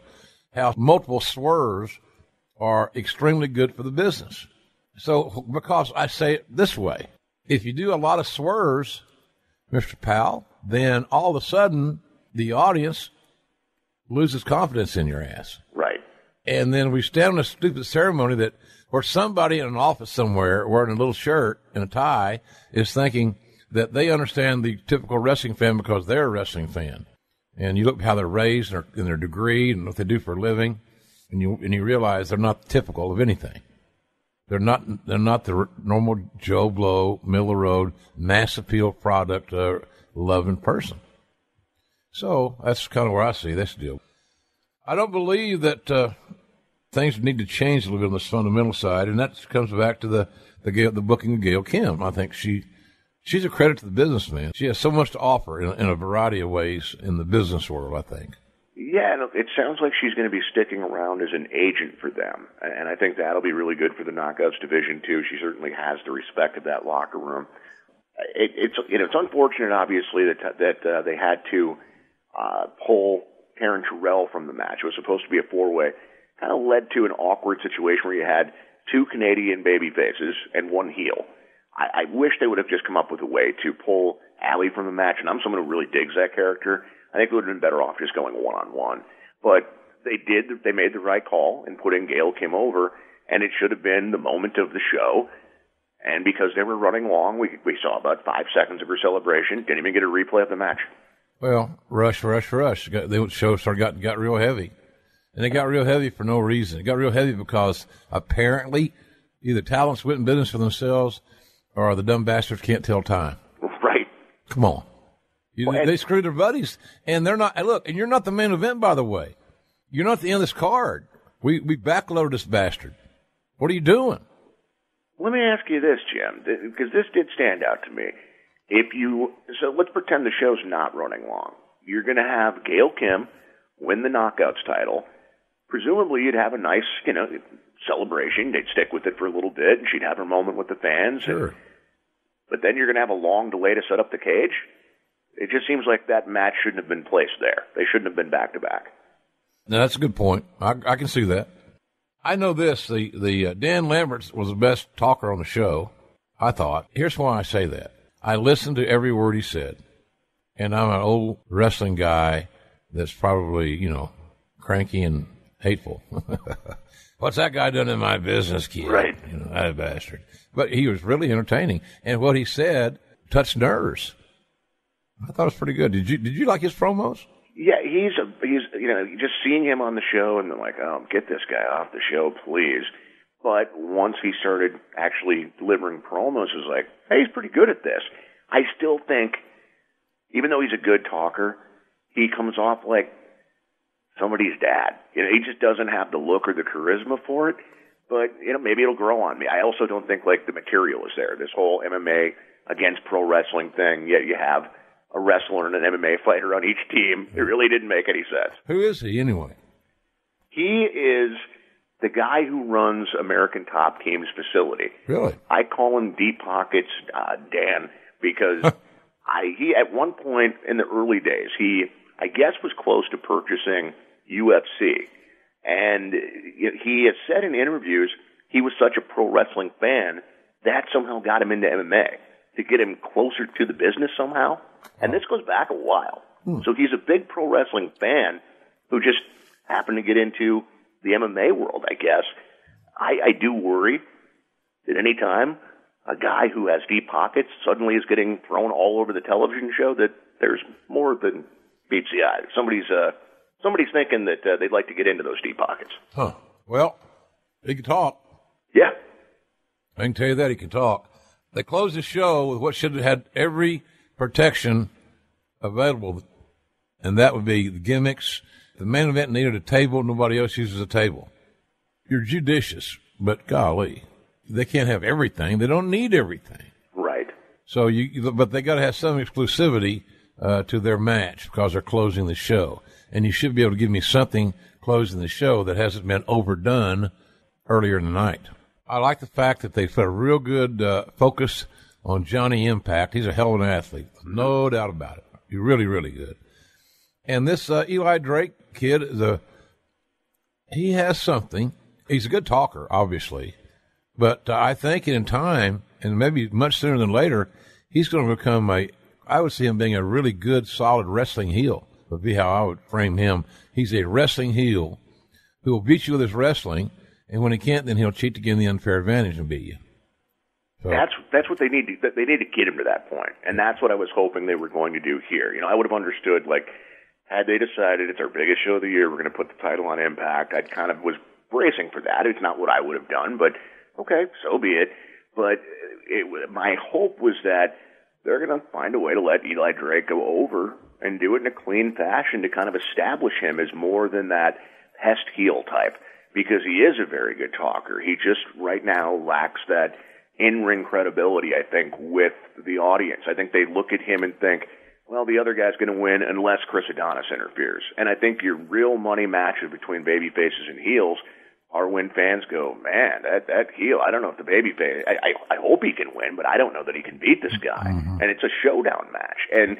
how multiple swerves are extremely good for the business. So, because I say it this way, if you do a lot of swerves, Mr. Powell, then all of a sudden the audience loses confidence in your ass Right. and then we stand on a stupid ceremony that where somebody in an office somewhere wearing a little shirt and a tie is thinking that they understand the typical wrestling fan because they're a wrestling fan. And you look how they're raised and their, and their degree and what they do for a living, and you and you realize they're not typical of anything. They're not they're not the normal Joe Blow, Miller road, mass appeal product uh, loving person. So that's kind of where I see this deal. I don't believe that uh, things need to change a little bit on this fundamental side, and that comes back to the the, Gail, the booking of Gail Kim. I think she she's a credit to the business man. She has so much to offer in, in a variety of ways in the business world. I think. Yeah, and it sounds like she's going to be sticking around as an agent for them, and I think that'll be really good for the Knockouts division too. She certainly has the respect of that locker room. It, it's you know it's unfortunate, obviously, that that uh, they had to uh, pull Karen Terrell from the match. It was supposed to be a four way. Kind of led to an awkward situation where you had two Canadian baby faces and one heel. I, I wish they would have just come up with a way to pull Allie from the match, and I'm someone who really digs that character. I think it would have been better off just going one on one. But they did, they made the right call in putting Gail Kim over, and it should have been the moment of the show. And because they were running long, we, we saw about five seconds of her celebration. Didn't even get a replay of the match. Well, rush, rush, rush. Got, the show started got got real heavy, and it got real heavy for no reason. It got real heavy because apparently either talents went in business for themselves or the dumb bastards can't tell time. Right. Come on. You, Well, they screwed their buddies, and they're not. and Look, and you're not the main event, by the way. You're not the end of this card. We we backloaded this bastard. What are you doing? Let me ask you this, Jim, because this did stand out to me. If you so let's pretend the show's not running long. You're going to have Gail Kim win the Knockouts title. Presumably, you'd have a nice, you know, celebration. They'd stick with it for a little bit, and she'd have her moment with the fans. and- but then you're going to have a long delay to set up the cage. It just seems like that match shouldn't have been placed there. They shouldn't have been back to back. Now that's a good point. I, I can see that. I know this. The the uh, Dan Lambert was the best talker on the show. I thought. Here's why I say that. I listened to every word he said, and I'm an old wrestling guy that's probably you know cranky and hateful. What's that guy done in my business, kid? Right. You know that bastard. But he was really entertaining, and what he said touched nerves. I thought it was pretty good. Did you Did you like his promos? Yeah, he's a he's you know just seeing him on the show and like oh get this guy off the show please. But once he started actually delivering promos, it was like hey he's pretty good at this. I still think, even though he's a good talker, he comes off like somebody's dad. You know he just doesn't have the look or the charisma for it. But you know maybe it'll grow on me. I also don't think like the material is there. This whole MMA against pro wrestling thing. Yet you have a wrestler and an MMA fighter on each team. It really didn't make any sense. Who is he anyway? He is the guy who runs American Top Team's facility. Really? I call him Deep Pockets uh, Dan because I he at one point in the early days he I guess was close to purchasing UFC, and he has said in interviews he was such a pro wrestling fan that somehow got him into MMA to get him closer to the business somehow. And this goes back a while. So he's a big pro wrestling fan who just happened to get into the MMA world, I guess. I, I do worry that any time a guy who has deep pockets suddenly is getting thrown all over the television show, that there's more than meets the eye. Somebody's uh, somebody's thinking that uh, they'd like to get into those deep pockets. Huh. Well, he can talk. Yeah, I can tell you that he can talk. They closed the show with what should have had every protection available, and that would be the gimmicks. The main event needed a table. Nobody else uses a table. You're judicious, but golly, they can't have everything. They don't need everything. right. So you, but they got to have some exclusivity uh, to their match because they're closing the show, and you should be able to give me something closing the show that hasn't been overdone earlier in the night. I like the fact that they put a real good uh, focus on Johnny Impact. He's a hell of an athlete, no doubt about it. He's really, really good. And this uh, Eli Drake kid a he has something. He's a good talker, obviously, but uh, I think in time, and maybe much sooner than later, he's going to become a. I would see him being a really good, solid wrestling heel. Would be how I would frame him. He's a wrestling heel who will beat you with his wrestling, and when he can't, then he'll cheat to gain the unfair advantage and beat you. So, That's that's what they need to they need to get him to that point, and that's what I was hoping they were going to do here. You know, I would have understood like had they decided it's our biggest show of the year, we're going to put the title on Impact. I kind of was bracing for that. It's not what I would have done, but okay, so be it. But it, my hope was that they're going to find a way to let Eli Drake go over and do it in a clean fashion to kind of establish him as more than that Hest heel type because he is a very good talker. He just right now lacks that in ring credibility, I think, with the audience. I think they look at him and think, well, the other guy's going to win unless Chris Adonis interferes. And I think your real money matches between baby faces and heels are when fans go, man, that that heel. I don't know if the baby face. I, I I hope he can win, but I don't know that he can beat this guy. Mm-hmm. And it's a showdown match. And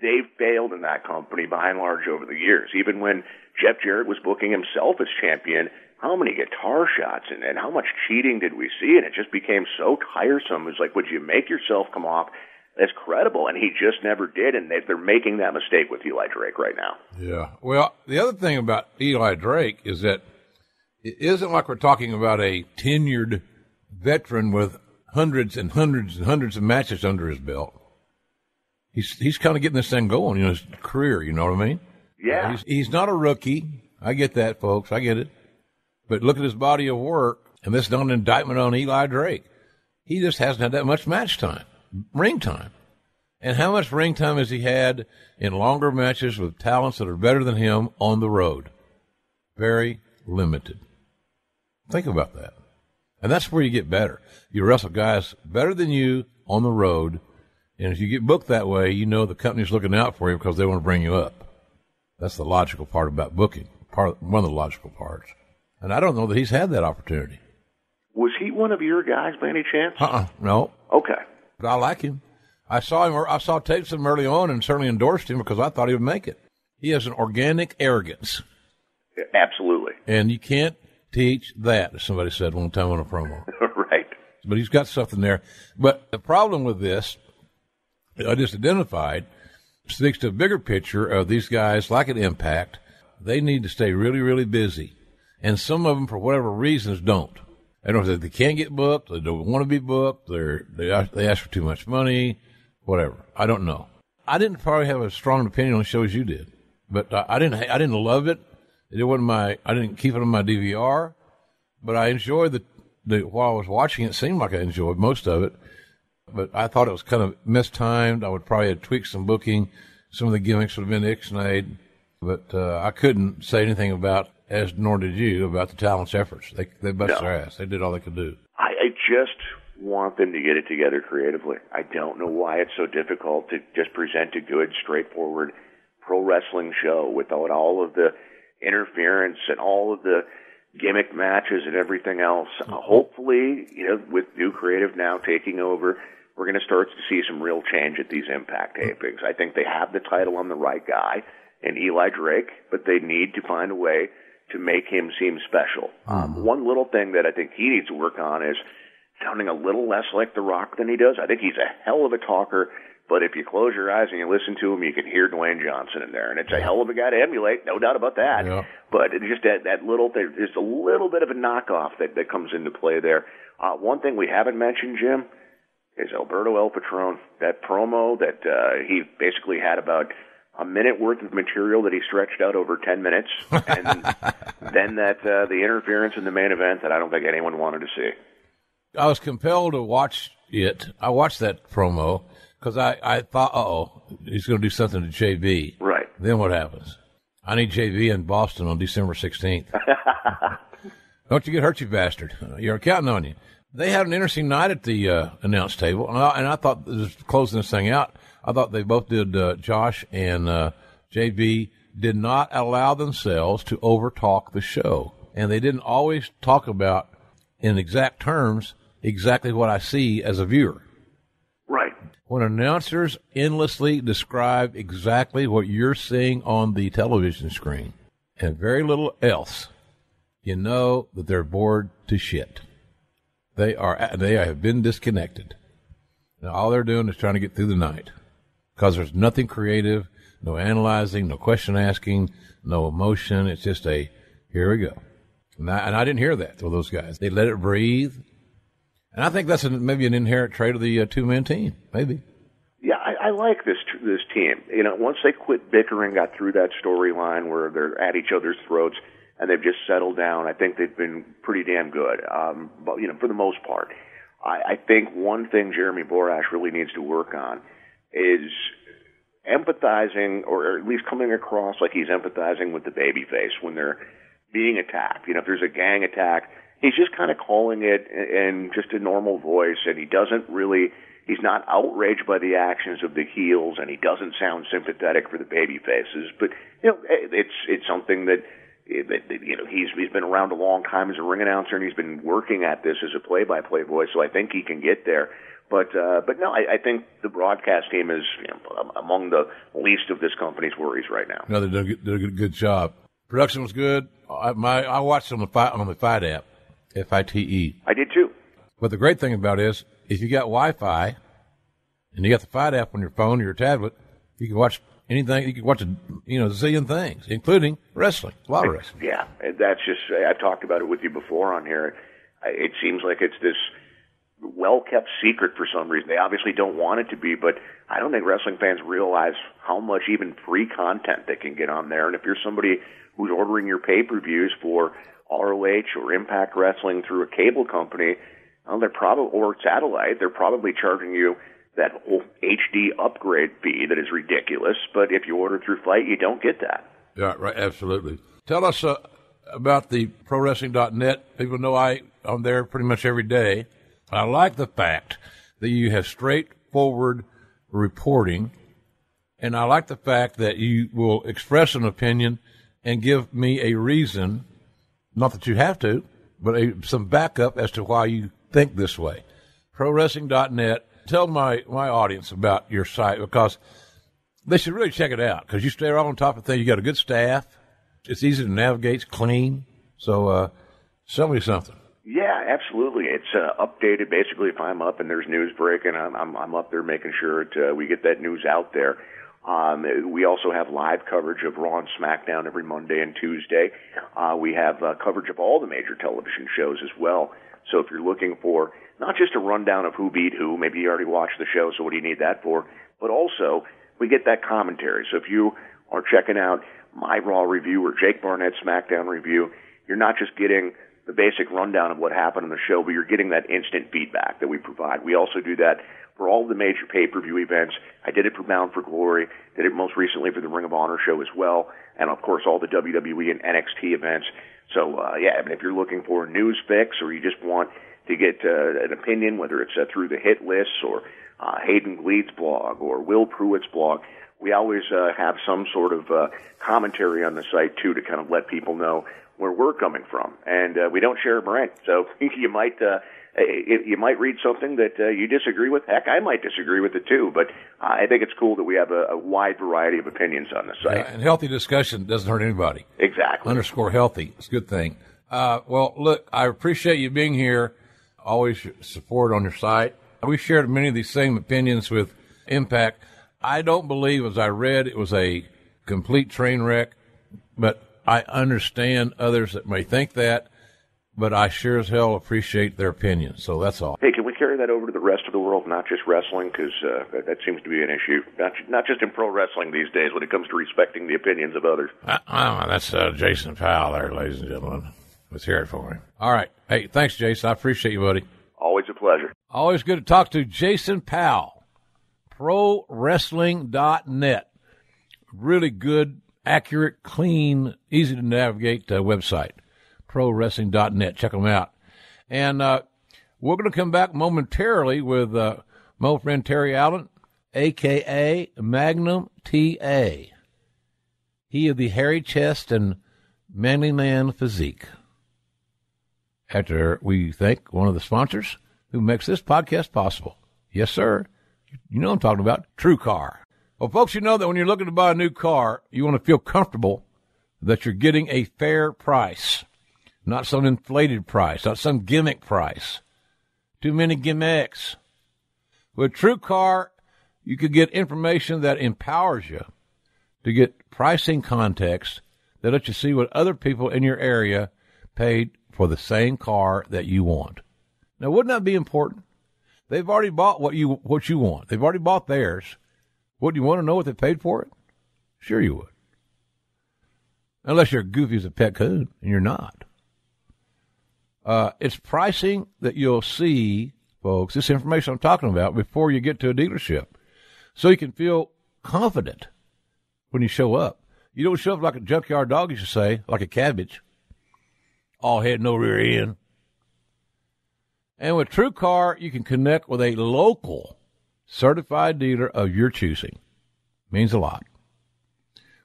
they've failed in that company by and large over the years. Even when Jeff Jarrett was booking himself as champion, how many guitar shots and, and how much cheating did we see? And it just became so tiresome. It was like, would you make yourself come off as credible? And he just never did. And they, they're making that mistake with Eli Drake right now. Yeah. Well, the other thing about Eli Drake is that it isn't like we're talking about a tenured veteran with hundreds and hundreds and hundreds of matches under his belt. He's he's kind of getting this thing going in his career. You know what I mean? Yeah. He's he's not a rookie. I get that, folks. I get it. But look at his body of work, and this is not an indictment on Eli Drake. He just hasn't had that much match time, ring time. And how much ring time has he had in longer matches with talents that are better than him on the road? Very limited. Think about that. And that's where you get better. You wrestle guys better than you on the road. And if you get booked that way, you know the company's looking out for you because they want to bring you up. That's the logical part about booking. Part one of the logical parts. And I don't know that he's had that opportunity. Was he one of your guys by any chance? Uh uh no. Okay. But I like him. I saw him. I saw tapes of him early on, and certainly endorsed him because I thought he would make it. He has an organic arrogance, Absolutely. and you can't teach that. As somebody said one time on a promo. right. But he's got something there. But the problem with this, I just identified, speaks to a bigger picture of these guys like an Impact. They need to stay really, really busy, and some of them, for whatever reasons, don't. They don't. They can't get booked. They don't want to be booked. They're they ask, they ask for too much money. Whatever. I don't know. I didn't probably have a strong opinion on the show as you did, but I, I didn't. I didn't love it. It wasn't my. I didn't keep it on my DVR, but I enjoyed the. the while I was watching it seemed like I enjoyed most of it. But I thought it was kind of mistimed. I would probably have tweaked some booking. Some of the gimmicks would have been ixnayed, but uh, I couldn't say anything about, as nor did you, about the talent's efforts. They they bust No. their ass. They did all they could do. I, I just want them to get it together creatively. I don't know why it's so difficult to just present a good, straightforward pro wrestling show without all of the interference and all of the gimmick matches and everything else. Uh, hopefully, you know, with new creative now taking over, we're going to start to see some real change at these Impact tapings. I think they have the title on the right guy in Eli Drake, but they need to find a way to make him seem special. Um, one little thing that I think he needs to work on is sounding a little less like The Rock than he does. I think he's a hell of a talker, but if you close your eyes and you listen to him, you can hear Dwayne Johnson in there, and it's a hell of a guy to emulate, no doubt about that. Yeah. But just that that little there- there's a little bit of a knockoff that that comes into play there. Uh, one thing we haven't mentioned, Jim, is Alberto El Patron. That promo that uh, he basically had about a minute worth of material that he stretched out over 10 minutes, and then that uh, the interference in the main event that I don't think anyone wanted to see. I was compelled to watch it. I watched that promo because I, I thought, uh oh, he's going to do something to JB. Right. Then what happens? I need JB in Boston on December 16th. Don't you get hurt, you bastard. You're counting on you. They had an interesting night at the uh, announce table, and I, and I thought, just closing this thing out, I thought they both did, uh, Josh and uh, JB did not allow themselves to overtalk the show. And they didn't always talk about, in exact terms, exactly what I see as a viewer. Right. When announcers endlessly describe exactly what you're seeing on the television screen and very little else, you know that they're bored to shit. They are they have been disconnected. Now all they're doing is trying to get through the night because there's nothing creative, no analyzing, no question asking, no emotion. It's just a here we go. And I, and I didn't hear that with those guys. They let it breathe. And I think that's a, maybe an inherent trait of the uh, two man team. Maybe. Yeah, I, I like this this team. You know, once they quit bickering, got through that storyline where they're at each other's throats, and they've just settled down. I think they've been pretty damn good. Um, but you know, for the most part, I, I think one thing Jeremy Borash really needs to work on is empathizing, or at least coming across like he's empathizing with the babyface when they're being attacked. You know, if there's a gang attack, he's just kind of calling it in just a normal voice, and he doesn't really. He's not outraged by the actions of the heels, and he doesn't sound sympathetic for the baby faces. But you know, it's it's something that, you know he's he's been around a long time as a ring announcer, and he's been working at this as a play-by-play voice. So I think he can get there. But uh, but no, I, I think the broadcast team is you know, among the least of this company's worries right now. No, they did a good, did a good, job. Production was good. I, my I watched on the fight on the FITE app, F I T E. I did too. But the great thing about it is, if you got Wi-Fi and you got the FITE app on your phone or your tablet, you can watch anything. You can watch a you know a zillion things, including wrestling, a lot of wrestling. Yeah, that's just I've talked about it with you before on here. It seems like it's this well kept secret for some reason. They obviously don't want it to be, but I don't think wrestling fans realize how much even free content they can get on there. And if you're somebody who's ordering your pay-per-views for ROH or Impact Wrestling through a cable company, well, they're probably or satellite, they're probably charging you that whole HD upgrade fee that is ridiculous. But if you order through FITE, you don't get that. Yeah, right. Absolutely. Tell us uh, about the ProWrestling.net. People know I I'm there pretty much every day. I like the fact that you have straightforward reporting, and I like the fact that you will express an opinion and give me a reason. Not that you have to, but a, some backup as to why you think this way. ProWrestling.net. Tell my, my audience about your site because they should really check it out because you stay right on top of things. You got a good staff. It's easy to navigate. It's clean. So, uh, sell me something. Yeah, absolutely. It's uh, updated basically if I'm up and there's news breaking, I'm I'm, I'm up there making sure that uh, we get that news out there. Um, we also have live coverage of Raw and SmackDown every Monday and Tuesday. Uh, we have uh, coverage of all the major television shows as well. So if you're looking for not just a rundown of who beat who, maybe you already watched the show, so what do you need that for? But also, we get that commentary. So if you are checking out my Raw review or Jake Barnett's SmackDown review, you're not just getting the basic rundown of what happened on the show, but you're getting that instant feedback that we provide. We also do that for all the major pay-per-view events. I did it for Bound for Glory, did it most recently for the Ring of Honor show as well, and of course all the WWE and NXT events. So uh, yeah, I mean, if you're looking for a news fix or you just want to get uh, an opinion, whether it's uh, through the hit lists or uh, Hayden Gleed's blog or Will Pruett's blog, we always uh, have some sort of uh, commentary on the site too to kind of let people know where we're coming from, and uh, we don't share a brain. So you might uh, you might read something that uh, you disagree with. Heck, I might disagree with it too. But I think it's cool that we have a, a wide variety of opinions on the site. Yeah, and healthy discussion doesn't hurt anybody. Exactly. Underscore healthy. It's a good thing. Uh, well, look, I appreciate you being here. Always support on your site. We shared many of these same opinions with Impact. I don't believe, as I read, it was a complete train wreck, but I understand others that may think that, but I sure as hell appreciate their opinion. So that's all. Hey, can we carry that over to the rest of the world, not just wrestling? Because uh, that, that, seems to be an issue, not not just in pro wrestling these days when it comes to respecting the opinions of others. Uh, uh, that's uh, Jason Powell there, ladies and gentlemen. Let's hear it for him. All right. Hey, thanks, Jason. I appreciate you, buddy. Always a pleasure. Always good to talk to Jason Powell, ProWrestling.net. Really good, accurate, clean, easy to navigate uh, website. ProWrestling.net. Check them out. And uh, we're going to come back momentarily with uh, my friend Terry Allen, a.k.a. Magnum T.A. He of the hairy chest and manly man physique after we thank one of the sponsors who makes this podcast possible. Yes, sir. You know I'm talking about TrueCar. Well, folks, you know that when you're looking to buy a new car, you want to feel comfortable that you're getting a fair price, not some inflated price, not some gimmick price. Too many gimmicks. With TrueCar, you could get information that empowers you to get pricing context that lets you see what other people in your area paid for the same car that you want. Now, wouldn't that be important? They've already bought what you what you want. They've already bought theirs. Would you want to know what they paid for it? Sure, you would. Unless you're goofy as a pet coon, and you're not. Uh, it's pricing that you'll see, folks. This information I'm talking about before you get to a dealership, so you can feel confident when you show up. You don't show up like a junkyard dog, you should say, like a cabbage all head, no rear end. And with TrueCar, you can connect with a local certified dealer of your choosing. Means a lot.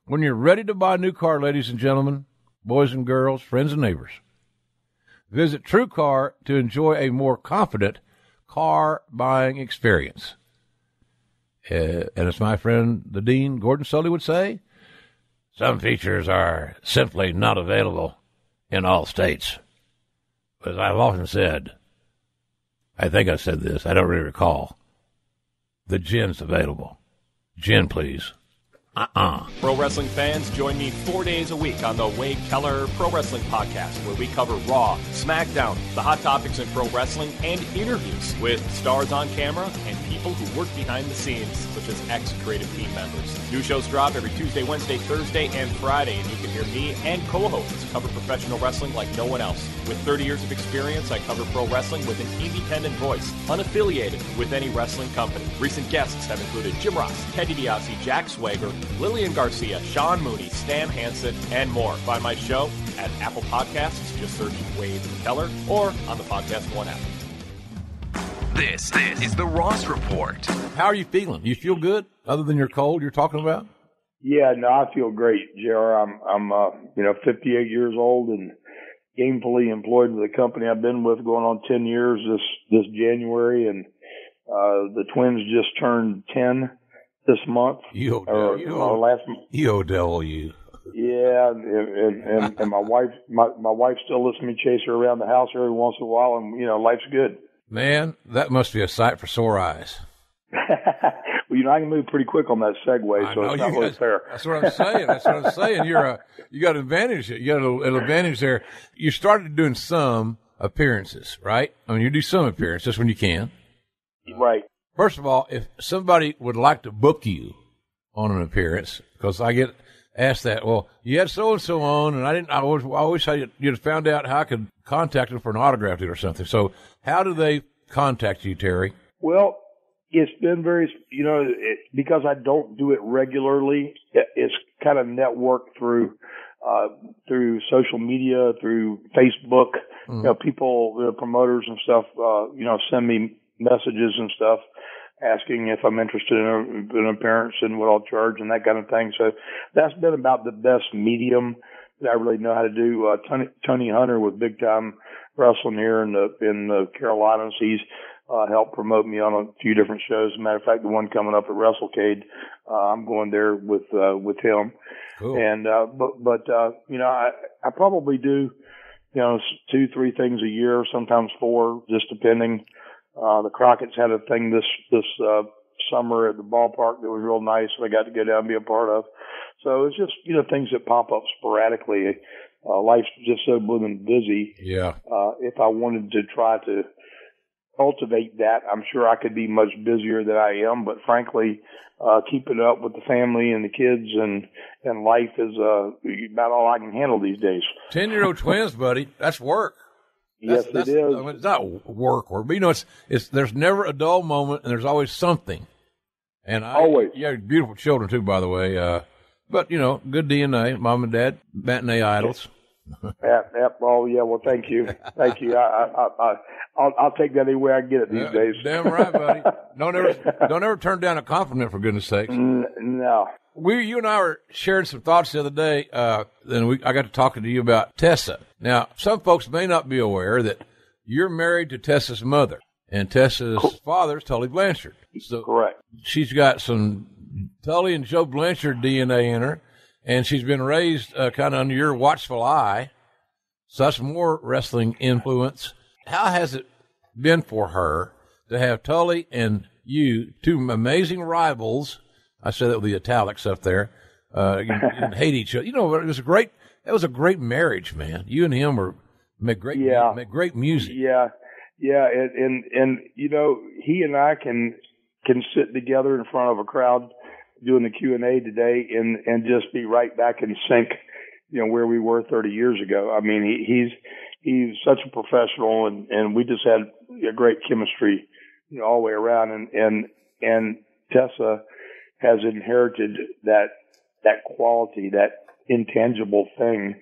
When you're ready to buy a new car, ladies and gentlemen, boys and girls, friends and neighbors, visit True Car to enjoy a more confident car buying experience. Uh, and as my friend the Dean Gordon Solie would say, some features are simply not available in all states. As I've often said, I think I said this, I don't really recall. The gin's available. Gin, please. Uh-uh. Pro wrestling fans, join me four days a week on the Wade Keller Pro Wrestling Podcast, where we cover Raw, SmackDown, the hot topics in pro wrestling, and interviews with stars on camera and people who work behind the scenes, such as ex-creative team members. New shows drop every Tuesday, Wednesday, Thursday, and Friday, and you can hear me and co-hosts cover professional wrestling like no one else. With 30 years of experience, I cover pro wrestling with an independent voice, unaffiliated with any wrestling company. Recent guests have included Jim Ross, Teddy DiBiase, Jack Swagger, Lillian Garcia, Sean Mooney, Stan Hansen, and more. Find my show at Apple Podcasts. Just search Wade Keller or on the Podcast One app. This, this is the Ross Report. How are you feeling? You feel good other than your cold you're talking about? Yeah, no, I feel great, JR. I'm, I'm, uh, you know, 58 years old and gainfully employed with a company I've been with going on 10 years this, this January. And, uh, the twins just turned 10 this month. You or, you, or last, you Odell, you. yeah, and, and, and, my wife, my, my wife still lets me chase her around the house every once in a while and, you know, life's good. Man, that must be a sight for sore eyes. well, you know, I can move pretty quick on that segue, I so know it's not really guys- fair. That's what I'm saying. That's what I'm saying. You're a, you got an advantage. You got a- an advantage there. You started doing some appearances, right? I mean, you do some appearances when you can. Right. First of all, if somebody would like to book you on an appearance, because I get asked that, well, you had so and so on, and I didn't. I always, I always had you'd found out how I could contact them for an autograph deal or something. So, how do they contact you, Terry? Well, it's been very, you know, it, because I don't do it regularly. It, it's kind of networked through uh, through social media, through Facebook. You know, people, the promoters and stuff, uh, you know, send me messages and stuff asking if I'm interested in, a, in an appearance and what I'll charge and that kind of thing. So that's been about the best medium that I really know how to do. Uh, Tony, Tony Hunter with Big Time Wrestling here in the in the Carolinas, he's uh, helped promote me on a few different shows. As a matter of fact, the one coming up at WrestleCade, uh, I'm going there with uh, with him. Cool. And uh, but but uh, you know, I I probably do you know two three things a year, sometimes four, just depending. Uh, the Crockett's had a thing this this uh, summer at the ballpark that was real nice. that I got to go down and be a part of. So it's just you know things that pop up sporadically. Uh, life's just so blooming busy. Yeah. Uh, if I wanted to try to cultivate that, I'm sure I could be much busier than I am. But frankly, uh, keeping up with the family and the kids and and life is uh, about all I can handle these days. Ten year old twins, buddy. That's work. Yes, That's- it that's- is. I mean, it's not work, work, but you know, it's it's. There's never a dull moment, and there's always something. And I, Always. yeah, beautiful children too, by the way. Uh, but you know, good DNA, mom and dad, matinee idols. Yep, yep. Oh, yeah. Well, thank you, thank you. I, I, I, I'll, I'll take that any way I get it these Yeah, days. Damn right, buddy. Don't ever, don't ever turn down a compliment for goodness sakes. N- no. We, you and I were sharing some thoughts the other day. Uh, then we, I got to talking to you about Tessa. Now, some folks may not be aware that you're married to Tessa's mother, and Tessa's father is Tully Blanchard. So Correct. she's got some Tully and Joe Blanchard DNA in her, and she's been raised uh, kind of under your watchful eye. So that's more wrestling influence. How has it been for her to have Tully and you, two amazing rivals? I said that with the italics up there. Uh, you, you hate each other. You know, it was a great. That was a great marriage, man. You and him were made great. Yeah. make great music. Yeah, yeah, and and and you know, he and I can can sit together in front of a crowd doing the Q and A today, and and just be right back in sync, you know, where we were 30 years ago. I mean, he, he's he's such a professional, and and we just had a great chemistry, you know, all the way around, and and and Tessa has inherited that that quality, that intangible thing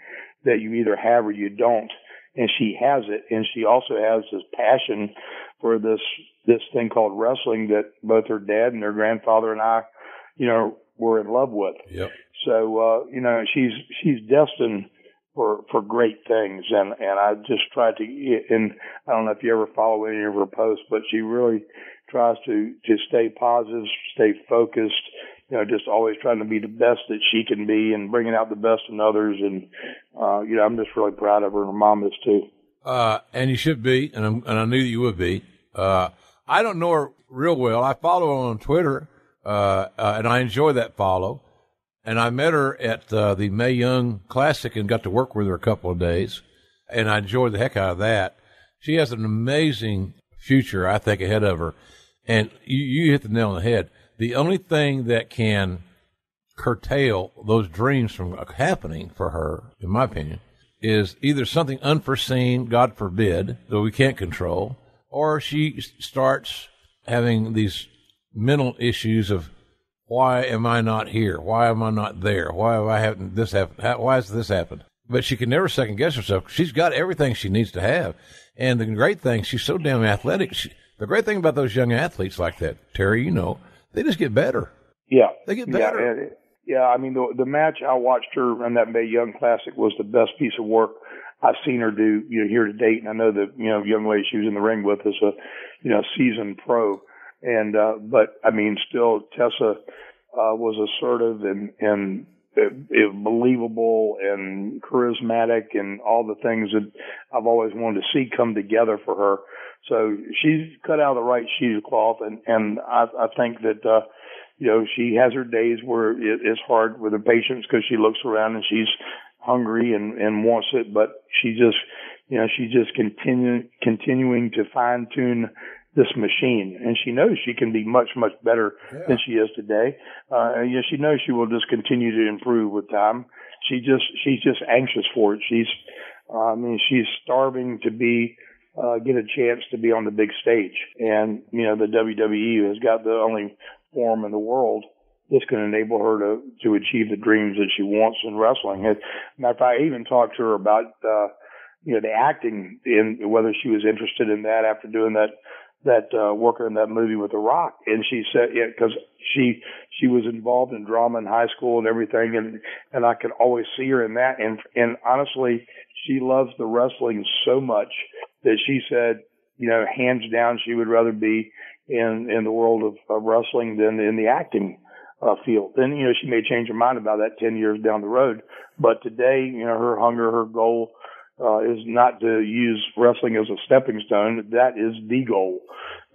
that you either have or you don't. And she has it. And she also has this passion for this this thing called wrestling that both her dad and her grandfather and I you know were in love with. Yep. so uh you know she's she's destined for for great things. And and I just tried to and I don't know if you ever follow any of her posts but she really tries to to stay positive stay focused you know, just always trying to be the best that she can be and bringing out the best in others. And, uh, you know, I'm just really proud of her and her mom is too. Uh, and you should be, and, and I knew that you would be. Uh, I don't know her real well. I follow her on Twitter, uh, uh, and I enjoy that follow. and I met her at uh, the Mae Young Classic and got to work with her a couple of days, and I enjoyed the heck out of that. She has an amazing future, I think, ahead of her, and you, you hit the nail on the head. The only thing that can curtail those dreams from happening for her, in my opinion, is either something unforeseen, God forbid, that we can't control, or she starts having these mental issues of why am I not here? Why am I not there? Why have I haven't this happened? why has this happened? But she can never second guess herself. She's got everything she needs to have. And the great thing, she's so damn athletic. She, the great thing about those young athletes like that, Terry, you know, they just get better. Yeah. They get better. Yeah, yeah, I mean the the match I watched her in that Mae Young Classic was the best piece of work I've seen her do you know here to date, and I know that you know young lady she was in the ring with is a you know seasoned pro, and uh, but I mean still Tessa uh, was assertive and and uh, believable and charismatic and all the things that I've always wanted to see come together for her. So she's cut out of the right sheet of cloth, and and I, I think that. uh you know, she has her days where it, it's hard with her patients because she looks around and she's hungry and, and wants it, but she just, you know, she's just continue, continuing to fine tune this machine and she knows she can be much, much better yeah. than she is today. Uh, you know, she knows she will just continue to improve with time. She just, she's just anxious for it. She's, uh, I mean, she's starving to be, uh, get a chance to be on the big stage. And, you know, the WWE has got the only form in the world that's going to enable her to to achieve the dreams that she wants in wrestling. As matter of fact, I even talked to her about uh, you know the acting in whether she was interested in that after doing that that uh, working in that movie with The Rock, and she said yeah because she she was involved in drama in high school and everything, and and I could always see her in that, and and honestly, she loves the wrestling so much that she said you know hands down she would rather be in in the world of, of wrestling than in the acting uh, field. And you know she may change her mind about that ten years down the road, but today you know her hunger, her goal uh, is not to use wrestling as a stepping stone. That is the goal.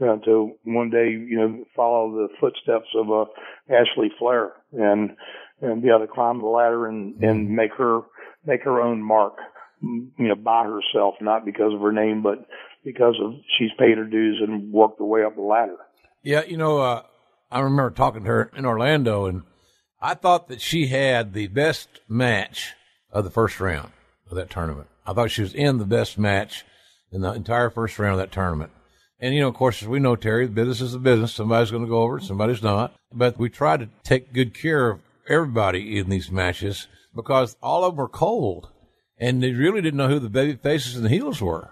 Uh, to one day, you know, follow the footsteps of uh, Ashley Flair and and be able to climb the ladder and and make her make her own mark, you know, by herself, not because of her name, but because of she's paid her dues and worked her way up the ladder. Yeah, you know, uh, I remember talking to her in Orlando, and I thought that she had the best match of the first round of that tournament. I thought she was in the best match in the entire first round of that tournament. And, you know, of course, as we know, Terry, business is a business. Somebody's going to go over, somebody's not. But we try to take good care of everybody in these matches because all of them are cold. And they really didn't know who the baby faces and the heels were.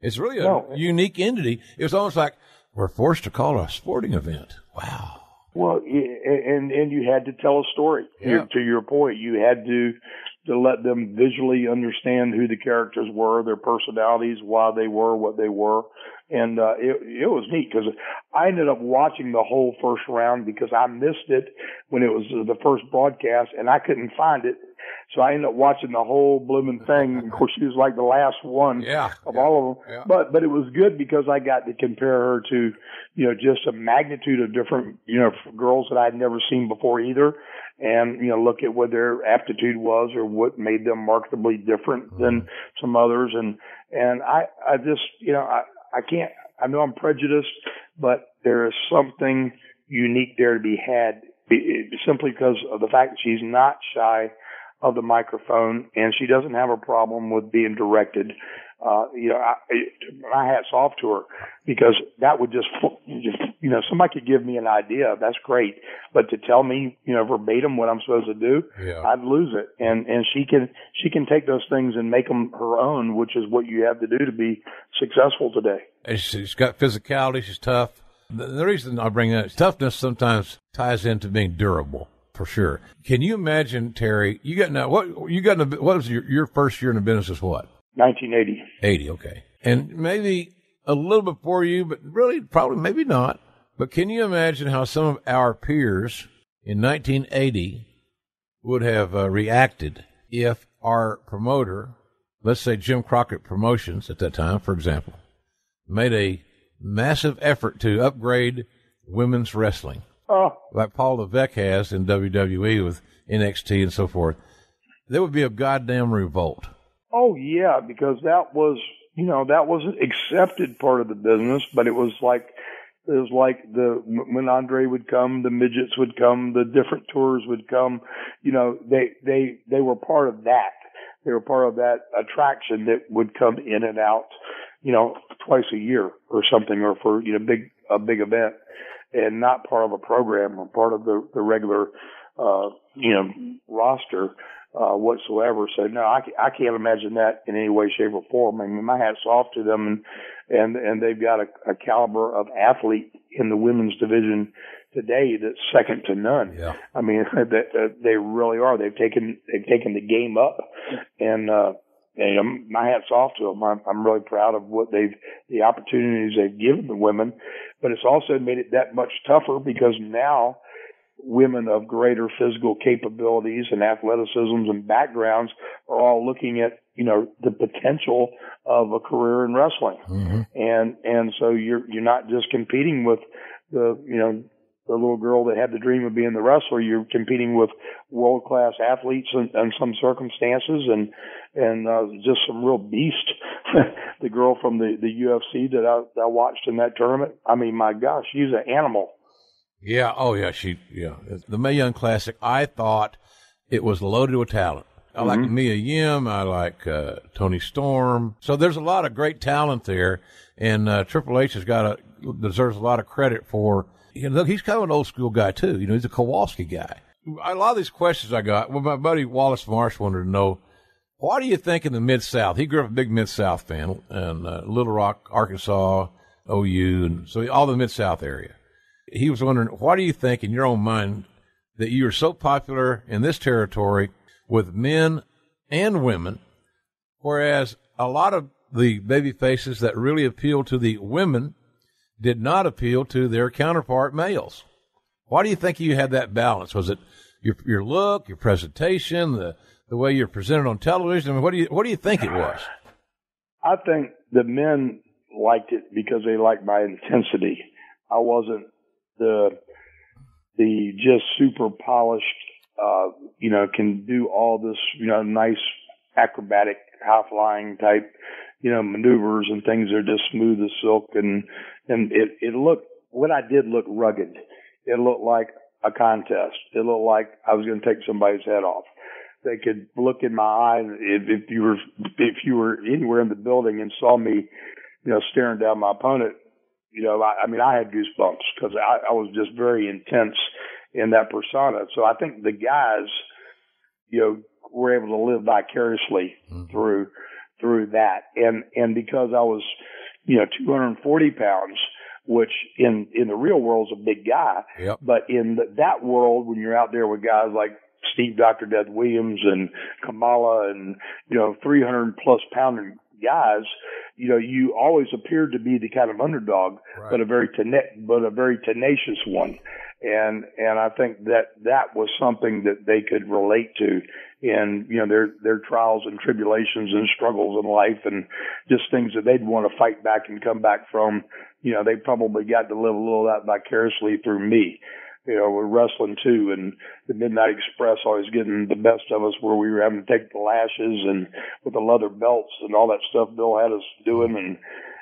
It's really a no. unique entity. It was almost like we're forced to call a sporting event. Wow. Well, and and you had to tell a story. Yeah. To your point, you had to to let them visually understand who the characters were, their personalities, why they were what they were, and uh, it it was neat because I ended up watching the whole first round because I missed it when it was the first broadcast and I couldn't find it so I ended up watching the whole blooming thing. Of course, she was like the last one yeah, of yeah, all of them. Yeah. But but it was good because I got to compare her to, you know, just a magnitude of different, you know, girls that I'd never seen before either, and you know, look at what their aptitude was or what made them markedly different mm-hmm. than some others. And and I I just you know I I can't I know I'm prejudiced, but there is something unique there to be had simply because of the fact that she's not shy of the microphone, and she doesn't have a problem with being directed. Uh, you know, I, my hat's off to her because that would just, you know, somebody could give me an idea. That's great, but to tell me, you know, verbatim what I'm supposed to do, yeah. I'd lose it. And and she can she can take those things and make them her own, which is what you have to do to be successful today. And she's got physicality. She's tough. The, the reason I bring that toughness sometimes ties into being durable for sure. Can you imagine, Terry? You got now what you got? In the, what was your your first year in the business? Is what? 1980. 80. Okay, and maybe a little before you, but really probably maybe not. But can you imagine how some of our peers in 1980 would have uh, reacted if our promoter, let's say Jim Crockett Promotions at that time, for example, made a massive effort to upgrade women's wrestling? Oh, like Paul Levesque has in WWE with NXT and so forth, there would be a goddamn revolt. Oh yeah, because that was you know that was an accepted part of the business, but it was like it was like the when Andre would come, the midgets would come, the different tours would come. You know, they they they were part of that. They were part of that attraction that would come in and out. You know, twice a year or something, or for you know big a big event, and not part of a program or part of the the regular uh, you know roster uh, whatsoever. So no, I, I can't imagine that in any way, shape, or form. I mean, my hat's off to them, and and and they've got a, a caliber of athlete in the women's division today that's second to none. Yeah. I mean, they, they really are. They've taken they've taken the game up, and uh, and um, my hat's off to them. I'm, I'm really proud of what they've the opportunities they've given the women, but it's also made it that much tougher because now women of greater physical capabilities and athleticisms and backgrounds are all looking at you know the potential of a career in wrestling Mm-hmm. and and so you're you're not just competing with the you know the little girl that had the dream of being the wrestler you're competing with world class athletes in, in some circumstances and and uh, just some real beast the girl from the the UFC that I, that I watched in that tournament I mean my gosh she's an animal Yeah. Oh, yeah. She. Yeah. The Mae Young Classic. I thought it was loaded with talent. I like Mia Yim. I like uh, Toni Storm. So there's a lot of great talent there, and uh, Triple H has got a deserves a lot of credit for. You know, he's kind of an old school guy too. You know, he's a Kowalski guy. A lot of these questions I got. Well, my buddy Wallace Marsh wanted to know. Why do you think in the Mid South? He grew up a big Mid South fan, and uh, Little Rock, Arkansas, OU, and so all the Mid South area he was wondering, why do you think, in your own mind, that you are so popular in this territory with men and women, whereas a lot of the baby faces that really appeal to the women did not appeal to their counterpart males? Why do you think you had that balance? Was it your your look, your presentation, the the way you're presented on television? I mean, what do you what do you think it was? I think the men liked it because they liked my intensity. I wasn't the the just super polished, uh, you know, can do all this, you know, nice acrobatic, high flying type, you know, maneuvers and things that are just smooth as silk and and it it looked what I did looked rugged. It looked like a contest. It looked like I was going to take somebody's head off. They could look in my eye if, if you were if you were anywhere in the building and saw me, you know, staring down my opponent. You know, I, I mean, I had goosebumps because I, I was just very intense in that persona. So I think the guys, you know, were able to live vicariously mm-hmm. through through that, and and because I was, you know, 240 pounds, which in in the real world is a big guy, Yep. but in the, that world, when you're out there with guys like Steve Dr. Death Williams and Kamala and, you know, 300 plus pound guys, you know, you always appeared to be the kind of underdog, but a very tena- but a very tenacious one. And, and I think that that was something that they could relate to in, you know, their, their trials and tribulations and struggles in life and just things that they'd want to fight back and come back from. You know, they probably got to live a little of that vicariously through me you know, we're wrestling too, and the Midnight Express always getting the best of us, where we were having to take the lashes and with the leather belts and all that stuff Bill had us doing, and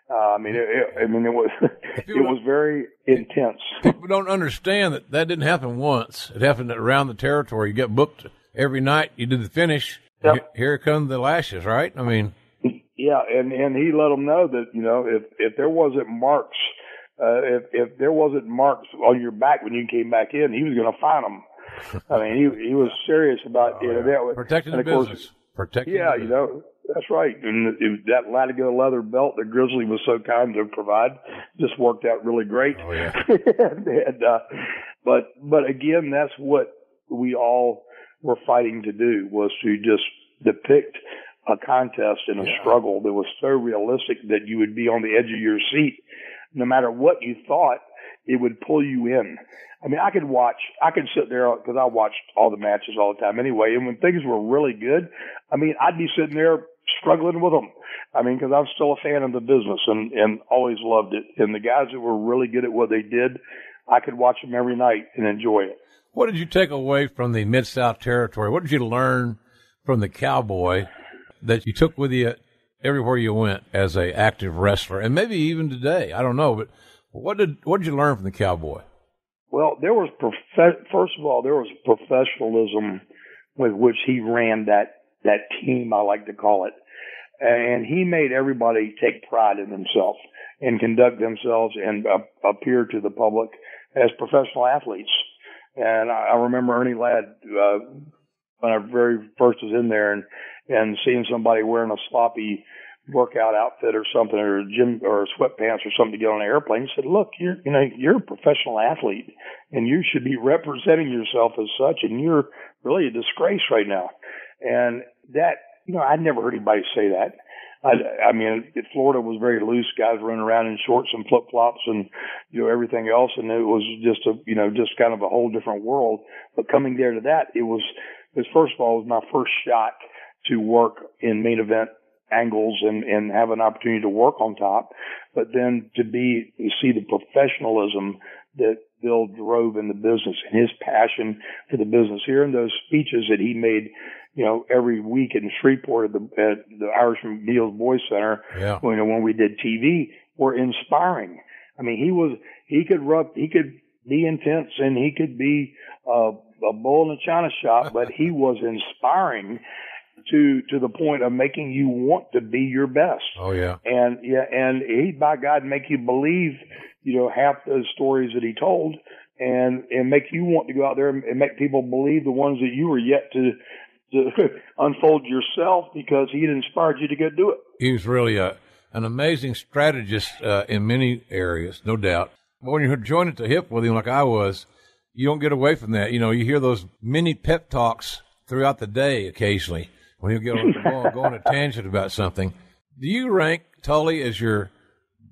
uh, I mean, it, it, I mean, it was it was very intense. People don't understand that that didn't happen once. It happened around the territory. You get booked every night. You did the finish. Yep. Here- come the lashes, right? I mean, Yeah, and and he let them know that you know if if there wasn't marks, uh, if if there wasn't marks on your back when you came back in, he was going to find them. I mean, he he was serious about you know that. was- protecting the course, business. Protecting Yeah, the you know, that's right. And it, that Latigo leather belt that Grizzly was so kind to provide just worked out really great. Oh, yeah. and, and, uh, but, but again, that's what we all were fighting to do was to just depict a contest and a struggle that was so realistic that you would be on the edge of your seat. No matter what you thought, it would pull you in. I mean, I could watch, I could sit there because I watched all the matches all the time anyway. And when things were really good, I mean, I'd be sitting there struggling with them. I mean, because I'm still a fan of the business and, and always loved it. And the guys that were really good at what they did I could watch them every night and enjoy it. What did you take away from the Mid South territory? What did you learn from the cowboy that you took with you everywhere you went as a active wrestler, and maybe even today? I don't know, but what did what did you learn from the cowboy? Well, there was first of all there was professionalism with which he ran that that team, I like to call it, and he made everybody take pride in themselves and conduct themselves and uh, appear to the public as professional athletes. And I, I remember Ernie Ladd uh, when I very first was in there and and seeing somebody wearing a sloppy workout outfit or something or a gym or sweatpants or something to get on an airplane. He said, "Look, you're you know you're a professional athlete and you should be representing yourself as such, and you're really a disgrace right now." And that you know I'd never heard anybody say that. I, I mean, Florida was very loose. Guys running around in shorts and flip flops and, you know, everything else. And it was just a, you know, just kind of a whole different world. But coming there to that, it was, was first of all, it was my first shot to work in main event angles and, and have an opportunity to work on top, but then to be, to see the professionalism that Bill drove in the business and his passion for the business. Hearing those speeches that he made, you know, every week in Shreveport at the, at the Meals Boys Center, Yeah. you know, when we did TV were inspiring. I mean, he was, he could rub, he could be intense and he could be, uh, a bull in a china shop, but he was inspiring to to the point of making you want to be your best. Oh yeah. And yeah, and he by God make you believe, you know, half the stories that he told, and and make you want to go out there and, and make people believe the ones that you were yet to to unfold yourself because he had inspired you to go do it. He was really a, an amazing strategist uh, in many areas, no doubt. But when you're joined at the hip with him like I was, you don't get away from that. You know, you hear those mini pep talks throughout the day occasionally when he'll get on, go, on a tangent about something. Do you rank Tully as your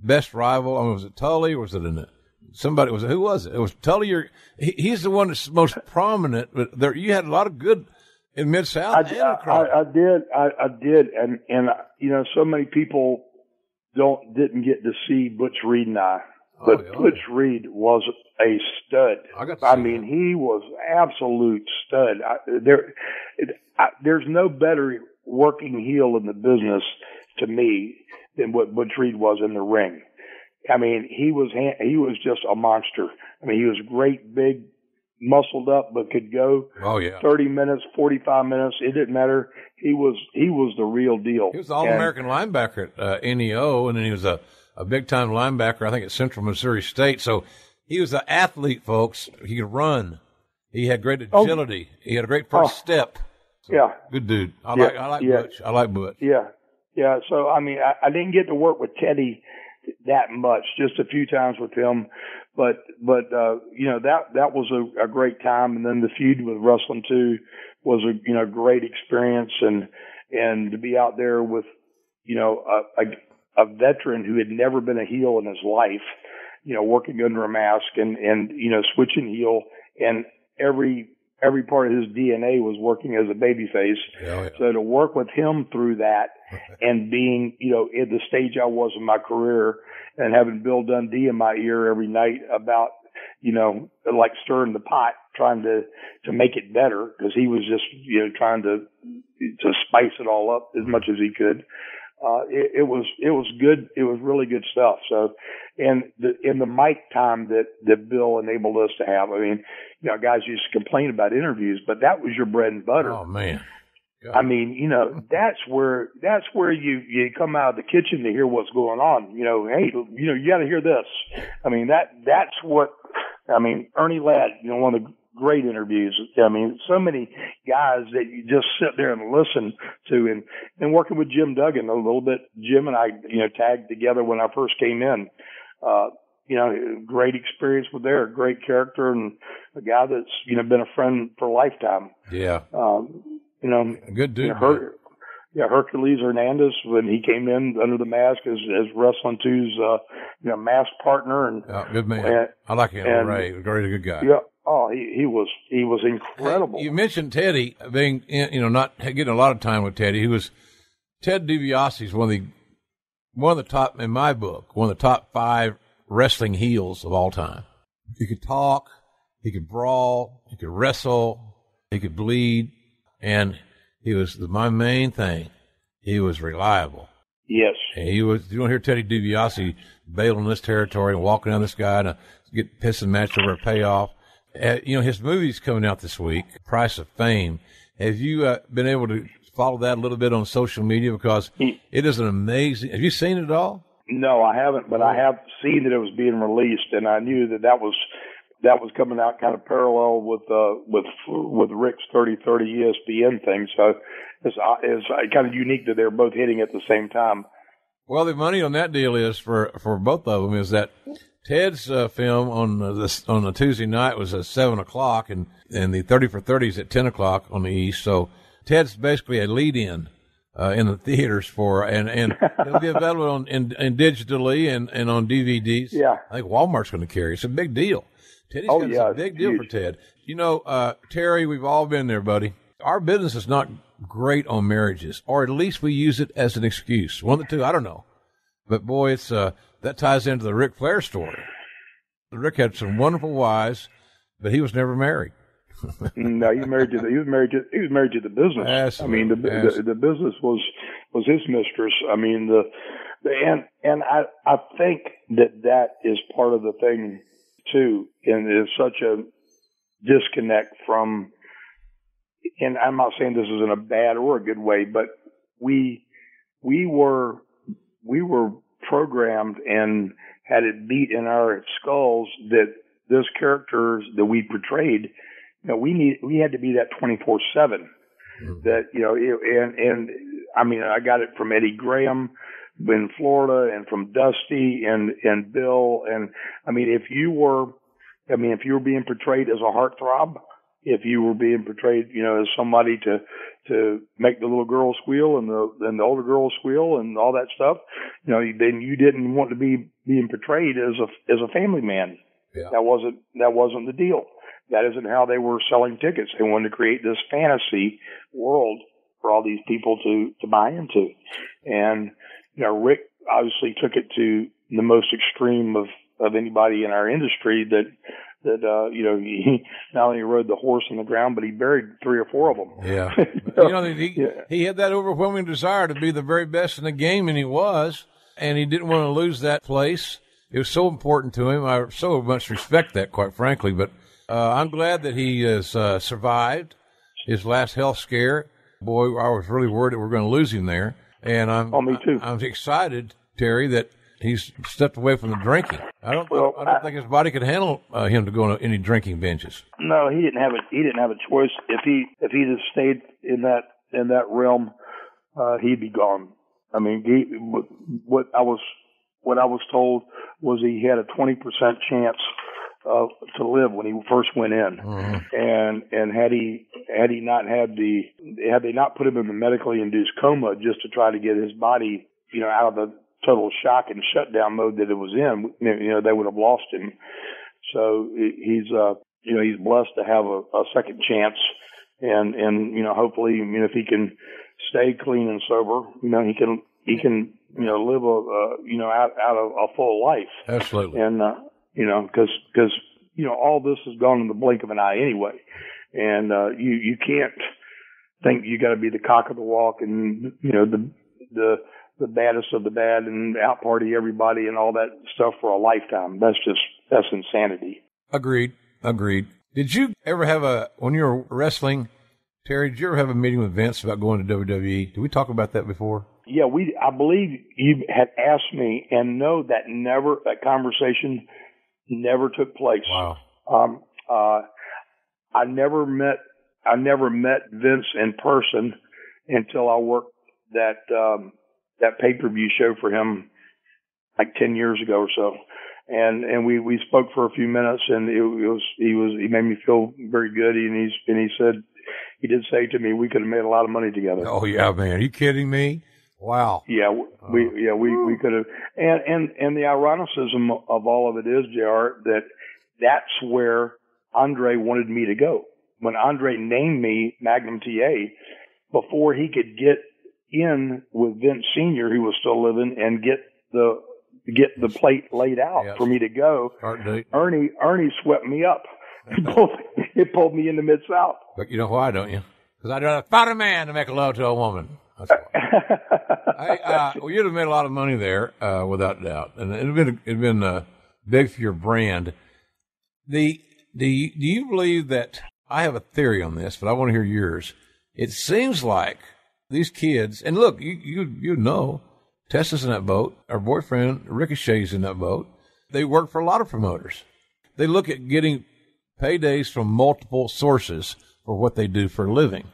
best rival? I mean, was it Tully or was it somebody? Was it who was it? It was Tully. Your he, he's the one that's most prominent. But there, you had a lot of good in Mid South I. I, I did, I, I did, and and you know, so many people don't didn't get to see Butch Reed and I, oh, but Oh, yeah. Butch Reed was a stud. I got to I mean, he was absolute stud. I, there, it, I, there's no better working heel in the business to me than what Butch Reed was in the ring. I mean, he was he was just a monster. I mean, he was great, big, muscled up, but could go oh yeah. 30 minutes, 45 minutes. It didn't matter. He was, he was the real deal. He was All American linebacker at uh, NEO, and then he was a, a big time linebacker, I think, at Central Missouri State. So he was an athlete, folks. He could run. He had great Oh. agility. He had a great first Oh. step. Yeah. Good dude. I Yeah, like I like yeah. Butch. I like Butch. Yeah. Yeah. So, I mean, I, I didn't get to work with Teddy that much, just a few times with him. But, but, uh, you know, that, that was a, a great time. And then the feud with Wrestling 2 was a, you know, great experience. And, and to be out there with, you know, a, a, a veteran who had never been a heel in his life, you know, working under a mask and, and, you know, switching heel and every, every part of his DNA was working as a babyface. Yeah, yeah. So to work with him through that and being, you know, at the stage I was in my career and having Bill Dundee in my ear every night about, you know, like stirring the pot, trying to, to make it better because he was just, you know, trying to, to spice it all up as much as he could. Uh, it, it was, it was good. It was really good stuff. So, and the, in the mic time that, that Bill enabled us to have, I mean, you know, guys used to complain about interviews, but that was your bread and butter. Oh man. I mean, you know, that's where that's where you you come out of the kitchen to hear what's going on. You know, hey, you know, you got to hear this. I mean, that that's what. I mean, Ernie Ladd, you know, one of the great interviews. I mean, so many guys that you just sit there and listen to, and and working with Jim Duggan a little bit. Jim and I, you know, tagged together when I first came in. Uh, you know, great experience with there, great character, and a guy that's you know been a friend for a lifetime. Yeah. Um, you know, Good dude. you know, Her, yeah, Hercules Hernandez when he came in under the mask as as Wrestling 2's uh, you know mask partner and Yeah, good man. and- I like him. and- Ray. Great, good guy. yeah, oh he he was he was incredible. You mentioned Teddy being, in- you know, not getting a lot of time with Teddy. He was Ted DiBiase is one of the one of the top in my book, one of the top five wrestling heels of all time. He could talk, he could brawl, he could wrestle, he could bleed, and he was my main thing. He was reliable. Yes. And he was. You don't hear Teddy DiBiase bailing this territory and walking down this guy to get pissing match over a payoff. Uh, you know his movie's coming out this week, Price of Fame. Have you uh, been able to follow that a little bit on social media because it is an amazing. Have you seen it all? No, I haven't, but I have seen that it was being released, and I knew that that was that was coming out kind of parallel with uh, with with Ric's 30-30 ESPN thing. So it's uh, it's uh, kind of unique that they're both hitting at the same time. Well, the money on that deal is for for both of them is that Ted's uh, film on uh, this on a Tuesday night was at seven o'clock, and and the thirty for thirty is at ten o'clock on the east. So Ted's basically a lead in. Uh, in the theaters for and and it'll be available on in, in digitally and, and on DVDs. Yeah, I think Walmart's going to carry. It's a big deal. Teddy's oh, got yeah, a big deal huge. for Ted. You know, uh, Terry, we've all been there, buddy. Our business is not great on marriages, or at least we use it as an excuse. One of the two, I don't know. But boy, it's uh, that ties into the Ric Flair story. Ric had some wonderful wives, but he was never married. No, he was married to the, he was married to he was married to the business. Absolutely. I mean, the, the the business was was his mistress. I mean, the, the and and I I think that that is part of the thing too, and is such a disconnect from. And I'm not saying this is in a bad or a good way, but we we were we were programmed and had it beat in our skulls that those characters that we portrayed, you know, we need we had to be that 24 seven. Mm-hmm. That you know, and and I mean, I got it from Eddie Graham in Florida, and from Dusty and and Bill, and I mean, if you were, I mean, if you were being portrayed as a heartthrob, if you were being portrayed, you know, as somebody to to make the little girl squeal and the and the older girl squeal and all that stuff, you know, then you didn't want to be being portrayed as a as a family man. Yeah. That wasn't that wasn't the deal. That isn't how they were selling tickets. They wanted to create this fantasy world for all these people to to buy into. And you know, Ric obviously took it to the most extreme of of anybody in our industry that that uh you know he not only rode the horse on the ground but he buried three or four of them Yeah. you know, he, yeah. he had that overwhelming desire to be the very best in the game, and he was, and he didn't want to lose that place. It was so important to him. I so much respect that, quite frankly. But uh, I'm glad that he has uh, survived his last health scare. Boy, I was really worried that we are going to lose him there. And I'm, oh, me too. I, I'm excited, Terry, that he's stepped away from the drinking. I don't. Well, I don't I, think his body could handle uh, him to go on any drinking binges. No, he didn't have a he didn't have a choice. If he if he'd stayed in that in that realm, uh, he'd be gone. I mean, he, what I was what I was told was he had a twenty percent chance uh, to live when he first went in, mm-hmm. and and had he had he not had the had they not put him in the medically induced coma just to try to get his body you know out of the total shock and shutdown mode that it was in, you know they would have lost him. So he's uh you know he's blessed to have a, a second chance, and and you know hopefully you know if he can stay clean and sober, you know he can he can you know live a uh, you know out out of a full life. Absolutely. And uh, you know, because because you know all this has gone in the blink of an eye anyway, and uh, you you can't think you got to be the cock of the walk and you know the the the baddest of the bad and out party everybody and all that stuff for a lifetime. That's just that's insanity. Agreed. Agreed. Did you ever have a when you were wrestling, Terry? Did you ever have a meeting with Vince about going to WWE? Did we talk about that before? Yeah, we. I believe you had asked me, and no, that never that conversation never took place. Wow. Um, uh, I never met I never met Vince in person until I worked that um, that pay per view show for him like ten years ago or so, and and we we spoke for a few minutes, and it, it was he was he made me feel very good, and he's and he said he did say to me we could have made a lot of money together. Oh yeah, man, Are you kidding me? Wow. Yeah, we Oh. yeah we we could have, and and and the ironicism of all of it is, Jr. That that's where Andre wanted me to go. When Andre named me Magnum TA, before he could get in with Vince Senior, who was still living, and get the get the plate laid out Yes. for me to go. Ernie Ernie swept me up. It pulled, it pulled me into the mid south. But you know why, don't you? Because I'd rather find a man to make love to a woman. That's. I, uh, well, you'd have made a lot of money there, uh, without doubt, and it'd been it'd been uh, big for your brand. The do you, do you believe that I have a theory on this, but I want to hear yours. It seems like these kids, and look, you you you know, Tessa's in that boat. Our boyfriend Ricochet's in that boat. They work for a lot of promoters. They look at getting paydays from multiple sources for what they do for a living.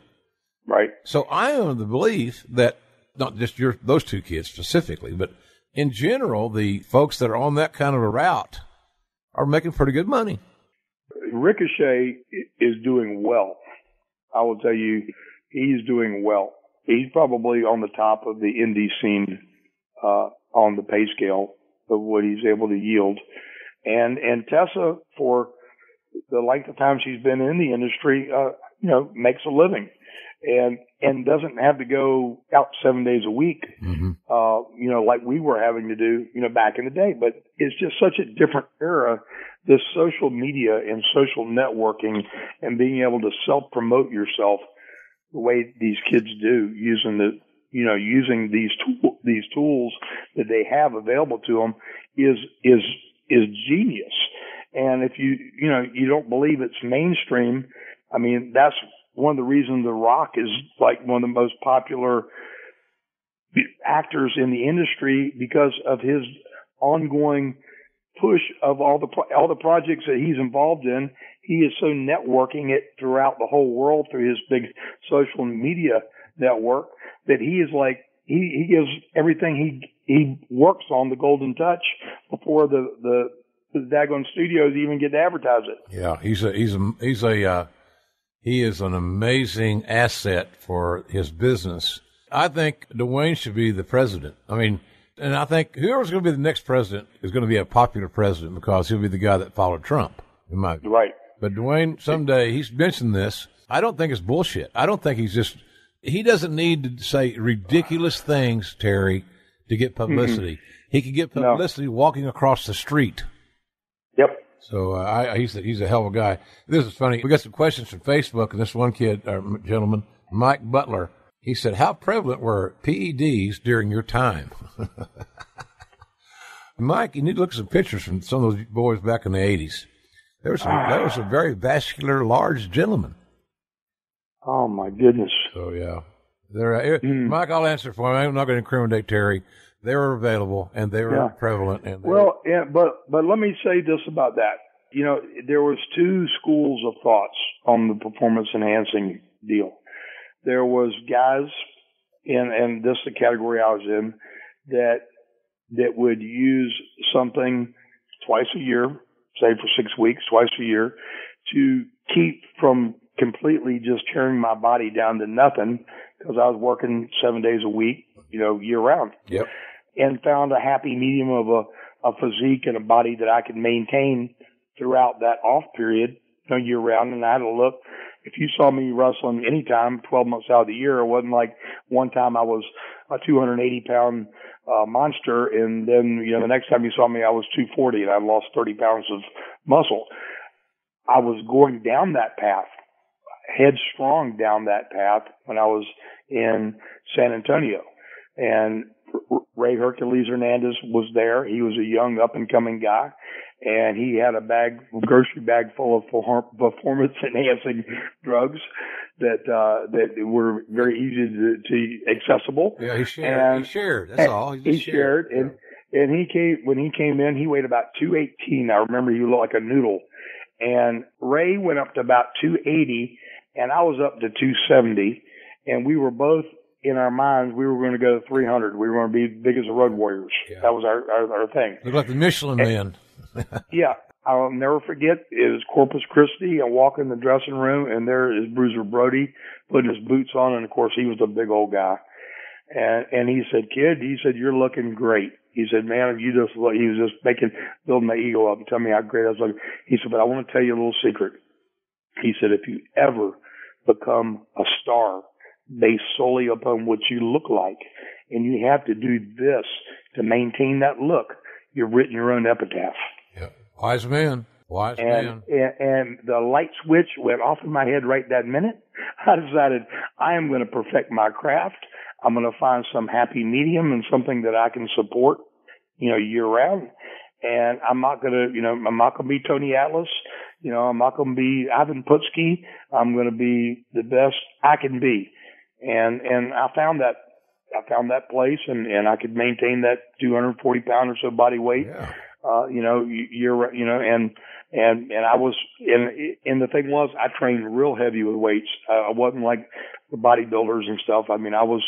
So I am of the belief that not just your those two kids specifically, but in general, the folks that are on that kind of a route are making pretty good money. Ricochet is doing well. I will tell you, he's doing well. He's probably on the top of the indie scene uh, on the pay scale of what he's able to yield. And and Tessa, for the length of time she's been in the industry, uh, you know, makes a living, and and doesn't have to go out seven days a week, uh, you know, like we were having to do, you know, back in the day. But it's just such a different era. This social media and social networking and being able to self promote yourself the way these kids do using the you know using these tool, these tools that they have available to them is is is genius and if you you know you don't believe it's mainstream i mean that's one of the reasons the rock is like one of the most popular actors in the industry because of his ongoing push of all the pro- all the projects that he's involved in. He is so networking it throughout the whole world through his big social media network that he is like he he gives everything he he works on the golden touch before the the the daggone studios even get to advertise it. Yeah, he's a he's a he's a uh, he is an amazing asset for his business. I think Dwayne should be the president. I mean, and I think whoever's going to be the next president is going to be a popular president because he'll be the guy that followed Trump. In my view. Right. But Dwayne, someday he's mentioned this. I don't think it's bullshit. I don't think he's just. He doesn't need to say ridiculous things, Terry, to get mm-hmm. publicity. He could get No. publicity walking across the street. So uh, I, he's a, he's a hell of a guy. This is funny. We got some questions from Facebook, and this one kid, or gentleman, Mike Butler, he said, "How prevalent were PEDs during your time?" Mike, you need to look at some pictures from some of those boys back in the '80s. There was some, there was some very vascular, large gentlemen. Oh my goodness. So yeah, they're uh, Mike. I'll answer for him. I'm not going to incriminate Terry. They were available and they were Yeah. prevalent. And Well, yeah, but but let me say this about that. You know, there was two schools of thoughts on the performance enhancing deal. There was guys, in and this is the category I was in, that that would use something twice a year, say for six weeks, twice a year, to keep from completely just tearing my body down to nothing because I was working seven days a week, you know, year round Yep. And found a happy medium of a, a physique and a body that I could maintain throughout that off period, you know, year round. And I had to look. If you saw me wrestling anytime, 12 months out of the year, it wasn't like one time I was a 280 pound uh, monster, and then you know the next time you saw me, I was 240 and I lost 30 pounds of muscle. I was going down that path, headstrong down that path when I was in San Antonio, and Ray Hercules Hernandez was there. He was a young up and coming guy and he had a bag, grocery bag full of performance enhancing drugs that, uh, that were very easy to, to accessible. Yeah, he shared. And- he shared. That's all. He, just shared, and and he came when he came in. He weighed about two eighteen. I remember he looked like a noodle. And Ray went up to about two eighty, and I was up to two seventy. And we were both in our minds we were going to go to three hundred. We were going to be big as the Road Warriors. Yeah. That was our, our our thing. Look like the Michelin Man. Yeah, I'll never forget. It was Corpus Christi. I walk in the dressing room, and there is Bruiser Brody putting his boots on, and of course he was a big old guy. And and he said, "Kid," he said, "you're looking great." He said, "Man, if you just look," he was just making building my ego up and telling me how great I was looking. He said, "But I want to tell you a little secret." He said, "If you ever become a star based solely upon what you look like, and you have to do this to maintain that look." you've written your own epitaph. Yeah. Wise man. Wise and, man. And, and the light switch went off in my head right that minute. I decided I am going to perfect my craft. I'm going to find some happy medium and something that I can support, you know, year round. And I'm not going to, you know, I'm not going to be Tony Atlas. You know, I'm not going to be Ivan Putski. I'm going to be the best I can be. And, and I found that, I found that place and, and I could maintain that 240 pound or so body weight. Yeah. Uh, you know, you're, you know, and, and, and I was, and, and the thing was, I trained real heavy with weights. Uh, I wasn't like the bodybuilders and stuff. I mean, I was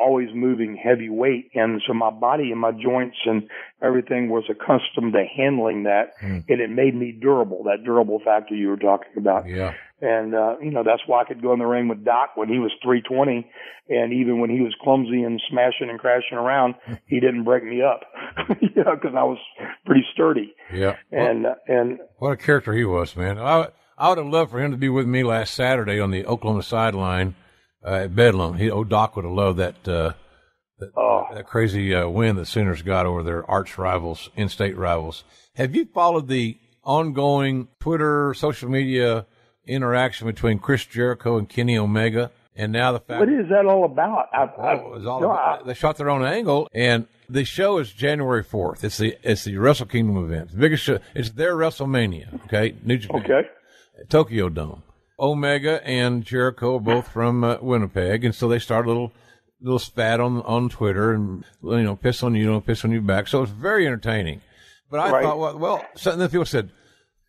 always moving heavy weight. And so my body and my joints and everything was accustomed to handling that. Mm. And it made me durable, that durable factor you were talking about. Yeah. And, uh, you know, that's why I could go in the ring with Doc when he was 320. And even when he was clumsy and smashing and crashing around, he didn't break me up, you know, cause I was pretty sturdy. Yeah. And, uh, and What a character he was, man. I, I would have loved for him to be with me last Saturday on the Oklahoma sideline uh, at Bedlam. He, oh, Doc would have loved that, uh, that, Oh. that crazy uh, win the Sooners got over their arch rivals, in-state rivals. Have you followed the ongoing Twitter, social media interaction between Chris Jericho and Kenny Omega? And now the fact what is that all about? I, Oh, I, was all no, about- they shot their own angle, and the show is January fourth. It's the it's the Wrestle Kingdom event, the biggest show. It's their WrestleMania. Okay, New I, Japan, okay. Tokyo Dome. Omega and Jericho are both from uh, Winnipeg, and so they start a little little spat on on Twitter and you know piss on you, know, piss on you back. So it's very entertaining. But I Right. thought, well, well, so then people said,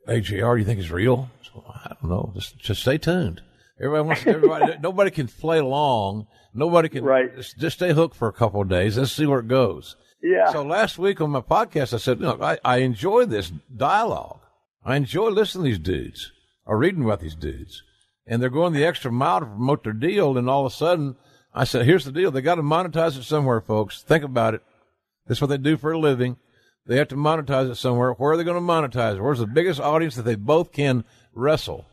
"Hey, Jr., do you think it's real?" So, I don't know. Just just stay tuned. Everybody wants everybody. nobody can play along. Nobody can. Right. Just, just stay hooked for a couple of days. Let's see where it goes. Yeah. So last week on my podcast, I said, look, I, I enjoy this dialogue. I enjoy listening to these dudes or reading about these dudes. And they're going the extra mile to promote their deal. And all of a sudden, I said, here's the deal. They got to monetize it somewhere, folks. Think about it. That's what they do for a living. They have to monetize it somewhere. Where are they going to monetize it? Where's the biggest audience that they both can wrestle?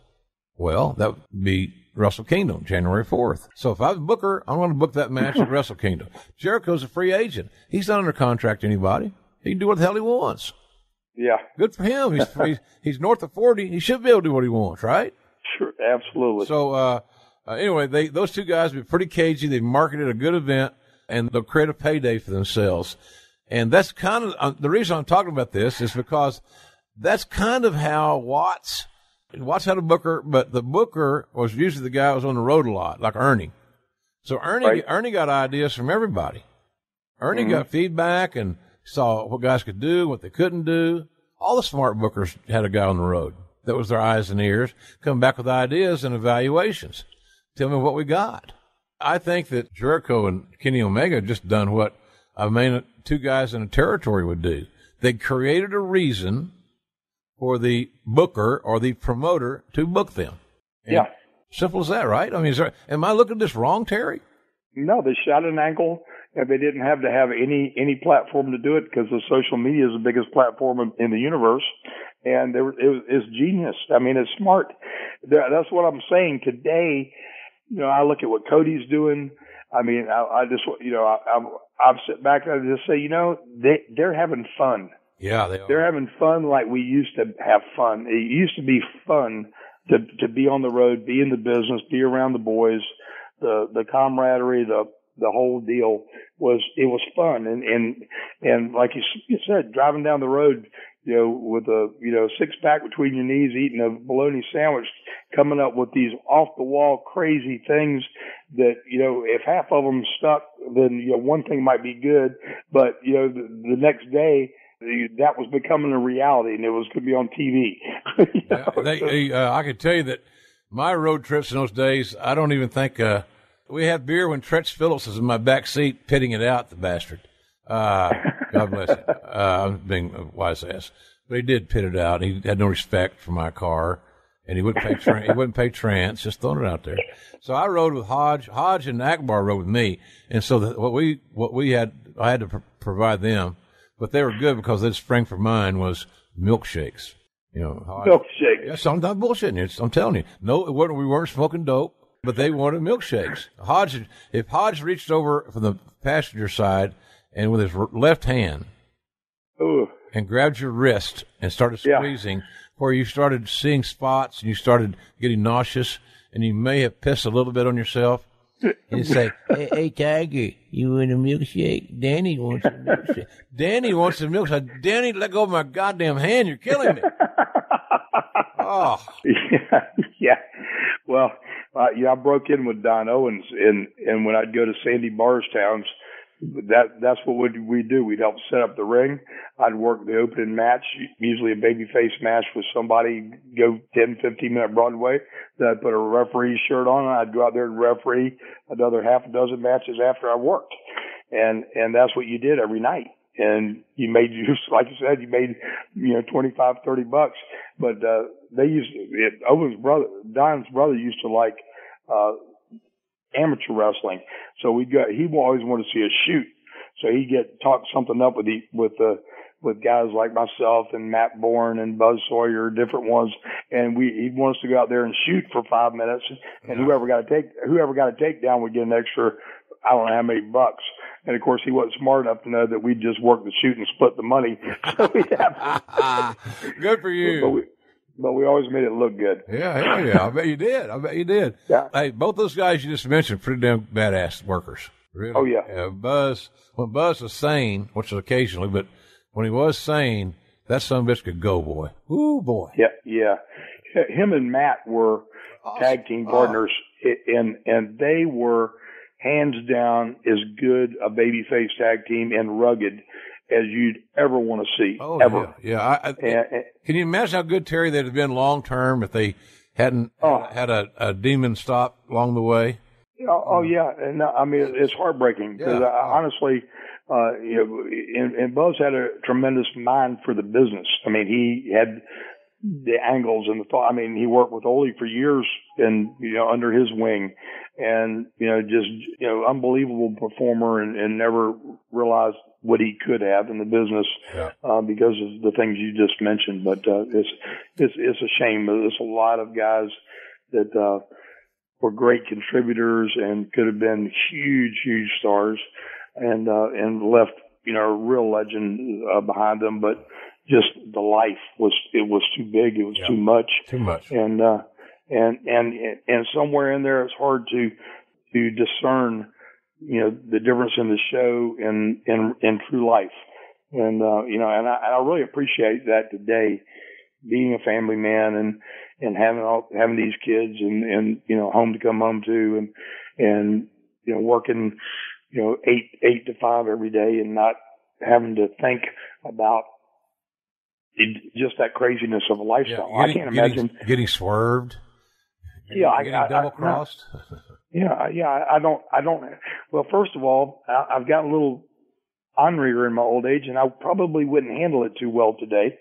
Well, that would be Wrestle Kingdom, January 4th. So if I'm a Booker, I'm going to book that match at Wrestle Kingdom. Jericho's a free agent. He's not under contract to anybody. He can do what the hell he wants. Yeah. Good for him. He's, he's, he's north of 40. He should be able to do what he wants, right? Sure. Absolutely. So, uh, uh, anyway, they, those two guys have been pretty cagey. They've marketed a good event and they'll create a payday for themselves. And that's kind of uh, the reason I'm talking about this is because that's kind of how Watts, Watts had a booker, but the booker was usually the guy who was on the road a lot, like Ernie. So Ernie, Right. Ernie got ideas from everybody. Ernie got feedback and saw what guys could do, what they couldn't do. All the smart bookers had a guy on the road that was their eyes and ears, come back with ideas and evaluations. Tell me what we got. I think that Jericho and Kenny Omega just done what I mean two guys in a territory would do. They created a reason for the booker or the promoter to book them. And Yeah. Simple as that, right? I mean, is there, am I looking at this wrong, Terry? No, they shot an angle, and they didn't have to have any any platform to do it because the social media is the biggest platform in, in the universe, and there, it was it's genius. I mean, it's smart. That's what I'm saying today. You know, I look at what Cody's doing. I mean, I, I just you know, I, I've I've sit back and I just say, you know, they they're having fun. Yeah, they are. They're having fun like we used to have fun. It used to be fun to to be on the road, be in the business, be around the boys, the the camaraderie, the the whole deal was it was fun and and and like you, you said, driving down the road, you know, with a you know six pack between your knees, eating a bologna sandwich, coming up with these off the wall crazy things that you know if half of them stuck, then you know one thing might be good, but you know the, the next day that was becoming a reality and it was going to be on TV. You know, they, uh, I can tell you that my road trips in those days, I don't even think uh, we had beer when Tretch Phillips was in my back seat pitting it out, the bastard. Uh, God bless him. Uh, I'm being a wise ass, but he did pit it out. He had no respect for my car, and he wouldn't pay. Tra- he wouldn't pay trans. Just throwing it out there. So I rode with Hodge. Hodge and Akbar rode with me, and so the, what we what we had, I had to pr- provide them, but they were good because this spring for mine was milkshakes. You know, Hodge, milkshake. Yes, I'm not bullshitting you. I'm telling you. No, it wasn't, we weren't smoking dope, but they wanted milkshakes. Hodge, if Hodge reached over from the passenger side and with his left hand, Ooh. and grabbed your wrist and started Yeah. squeezing, where you started seeing spots and you started getting nauseous, and you may have pissed a little bit on yourself. And you say, hey, hey, Tiger, you want a milkshake? Danny wants a milkshake. Danny wants a milkshake. Danny, let go of my goddamn hand. You're killing me. oh, yeah, yeah. Well, uh, yeah, I broke in with Don Owens, and and when I'd go to Sandy Barstown's, that that's what would we do. We'd help set up the ring. I'd work the opening match, usually a babyface match with somebody. Go 10, 15 minute Broadway. Then I'd put a referee shirt on. I'd go out there and referee another half a dozen matches after I worked, and and that's what you did every night. And you made you like you said, you made you know twenty five, thirty bucks. But uh, they used it, Owen's brother, Don's brother used to like uh, amateur wrestling. So we got he always wanted to see us shoot. So he get talk something up with the with the with guys like myself and Matt Bourne and Buzz Sawyer, different ones, and we he wants to go out there and shoot for five minutes, and whoever got to take whoever got a takedown would get an extra I don't know how many bucks. And of course, he wasn't smart enough to know that we'd just work the shoot and split the money. So we'd have, good for you. But we, always made it look good. Yeah, hell yeah. I bet you did. I bet you did. Yeah. Hey, both those guys you just mentioned, pretty damn badass workers. Really. Oh, yeah. yeah Buzz, when Buzz was sane, which is occasionally, but when he was sane, that son of a bitch could go, boy. Ooh, boy. Yeah, yeah. Him and Matt were tag team partners, oh. and and they were hands down as good a babyface tag team and rugged as you'd ever want to see. Oh, ever. yeah. yeah. I, I, And, can you imagine how good Terry they'd have been long term if they hadn't Oh. had a, a demon stop along the way? Oh, oh yeah, and I mean it's heartbreaking because Yeah. Honestly, uh, you know, and, and Buzz had a tremendous mind for the business. I mean, he had the angles and the thought. I mean, he worked with Ole for years, and you know, under his wing, and you know, just you know, unbelievable performer, and, and never realized what he could have in the business Yeah. uh, because of the things you just mentioned. But uh, it's it's it's a shame. There's a lot of guys that. Uh, were great contributors and could have been huge, huge stars, and uh, and left you know a real legend uh, behind them. But just the life was it was too big, it was Yeah. too much, Too much. and uh, and and and somewhere in there it's hard to to discern you know the difference in the show and and in true life, and uh, you know and I, and I really appreciate that today, being a family man and and having all having these kids and and you know home to come home to and and you know working you know eight eight to five every day and not having to think about it, just that craziness of a lifestyle. I can't imagine. Getting, getting swerved. Yeah, I- getting I- I- double crossed. Yeah, yeah. I I don't. I don't. Well, first of all, I, I've got a little onreader in my old age, and I probably wouldn't handle it too well today.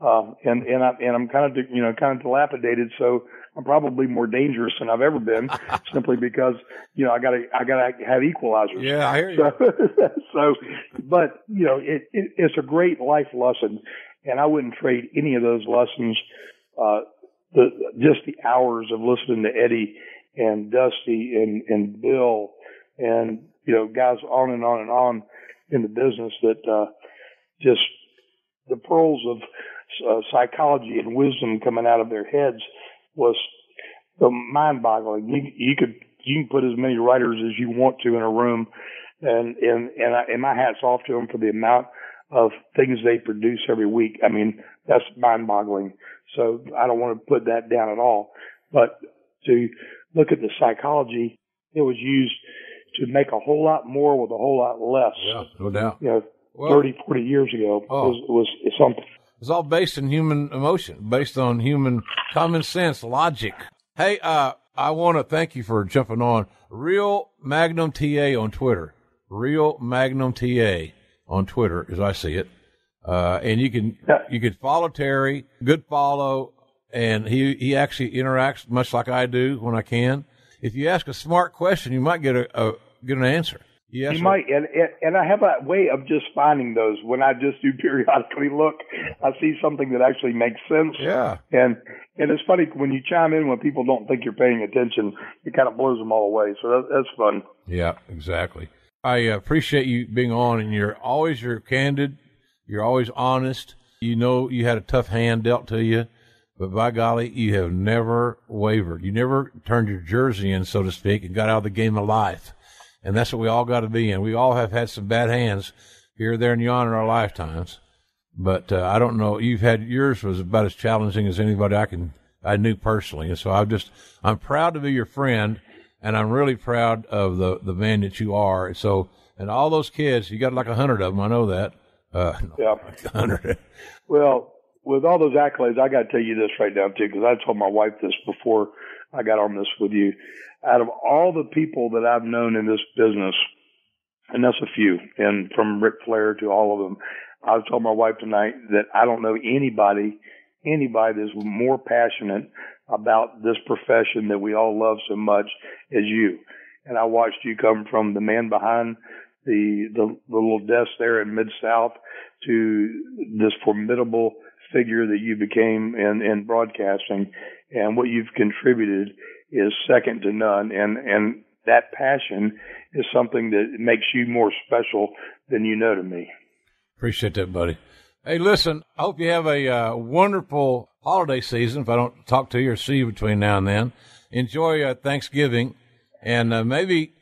Um, and and I and I'm kind of you know kind of dilapidated, so I'm probably more dangerous than I've ever been, simply because you know I gotta I gotta have equalizers. yeah, I hear you. So, so, but you know, it, it it's a great life lesson, and I wouldn't trade any of those lessons. Uh, the just the hours of listening to Eddie and Dusty and and Bill and you know guys on and on and on in the business that uh, just the pearls of uh, psychology and wisdom coming out of their heads was uh, mind-boggling. You, you could you can put as many writers as you want to in a room, and and and, I, and my hats off to them for the amount of things they produce every week. I mean, that's mind-boggling. So I don't want to put that down at all, but to look at the psychology, it was used to make a whole lot more with a whole lot less. Yeah, no doubt. You know, Well- 30, 40 years ago Oh. was, was something. It's all based in human emotion, based on human common sense, logic. Hey, uh, I want to thank you for jumping on Real Magnum TA on Twitter. Real Magnum TA on Twitter, as I see it. Uh, and you can you can follow Terry. Good follow, and he he actually interacts much like I do when I can. If you ask a smart question, you might get a, a get an answer. Yes, You might, and, and and I have a way of just finding those when I just do periodically look. I see something that actually makes sense. Yeah. And and it's funny when you chime in when people don't think you're paying attention, it kind of blows them all away. So that, that's fun. Yeah, exactly. I appreciate you being on, and you're always you're candid, You're always honest. You know you had a tough hand dealt to you, but by golly, you have never wavered. You never turned your jersey in, so to speak, and got out of the game of life. And that's what we all got to be in. We all have had some bad hands here, there, and yon in our lifetimes. But uh, I don't know. You've had yours was about as challenging as anybody I can I knew personally, and so I'm just I'm proud to be your friend, and I'm really proud of the the man that you are. So, and all those kids, you got like a hundred of them. I know that. Uh, yeah, hundred. Well, with all those accolades, I got to tell you this right now too, because I told my wife this before I got on this with you. Out of all the people that I've known in this business, and that's a few, and from Ric Flair to all of them, I've told my wife tonight that I don't know anybody, anybody that's more passionate about this profession that we all love so much as you. And I watched you come from the man behind the the, the little desk there in Mid South to this formidable figure that you became in, in broadcasting and what you've contributed is second to none and and that passion is something that makes you more special than you know to me. Appreciate that, buddy. Hey, listen, I hope you have a uh, wonderful holiday season. If I don't talk to you or see you between now and then, enjoy uh, Thanksgiving, and uh, maybe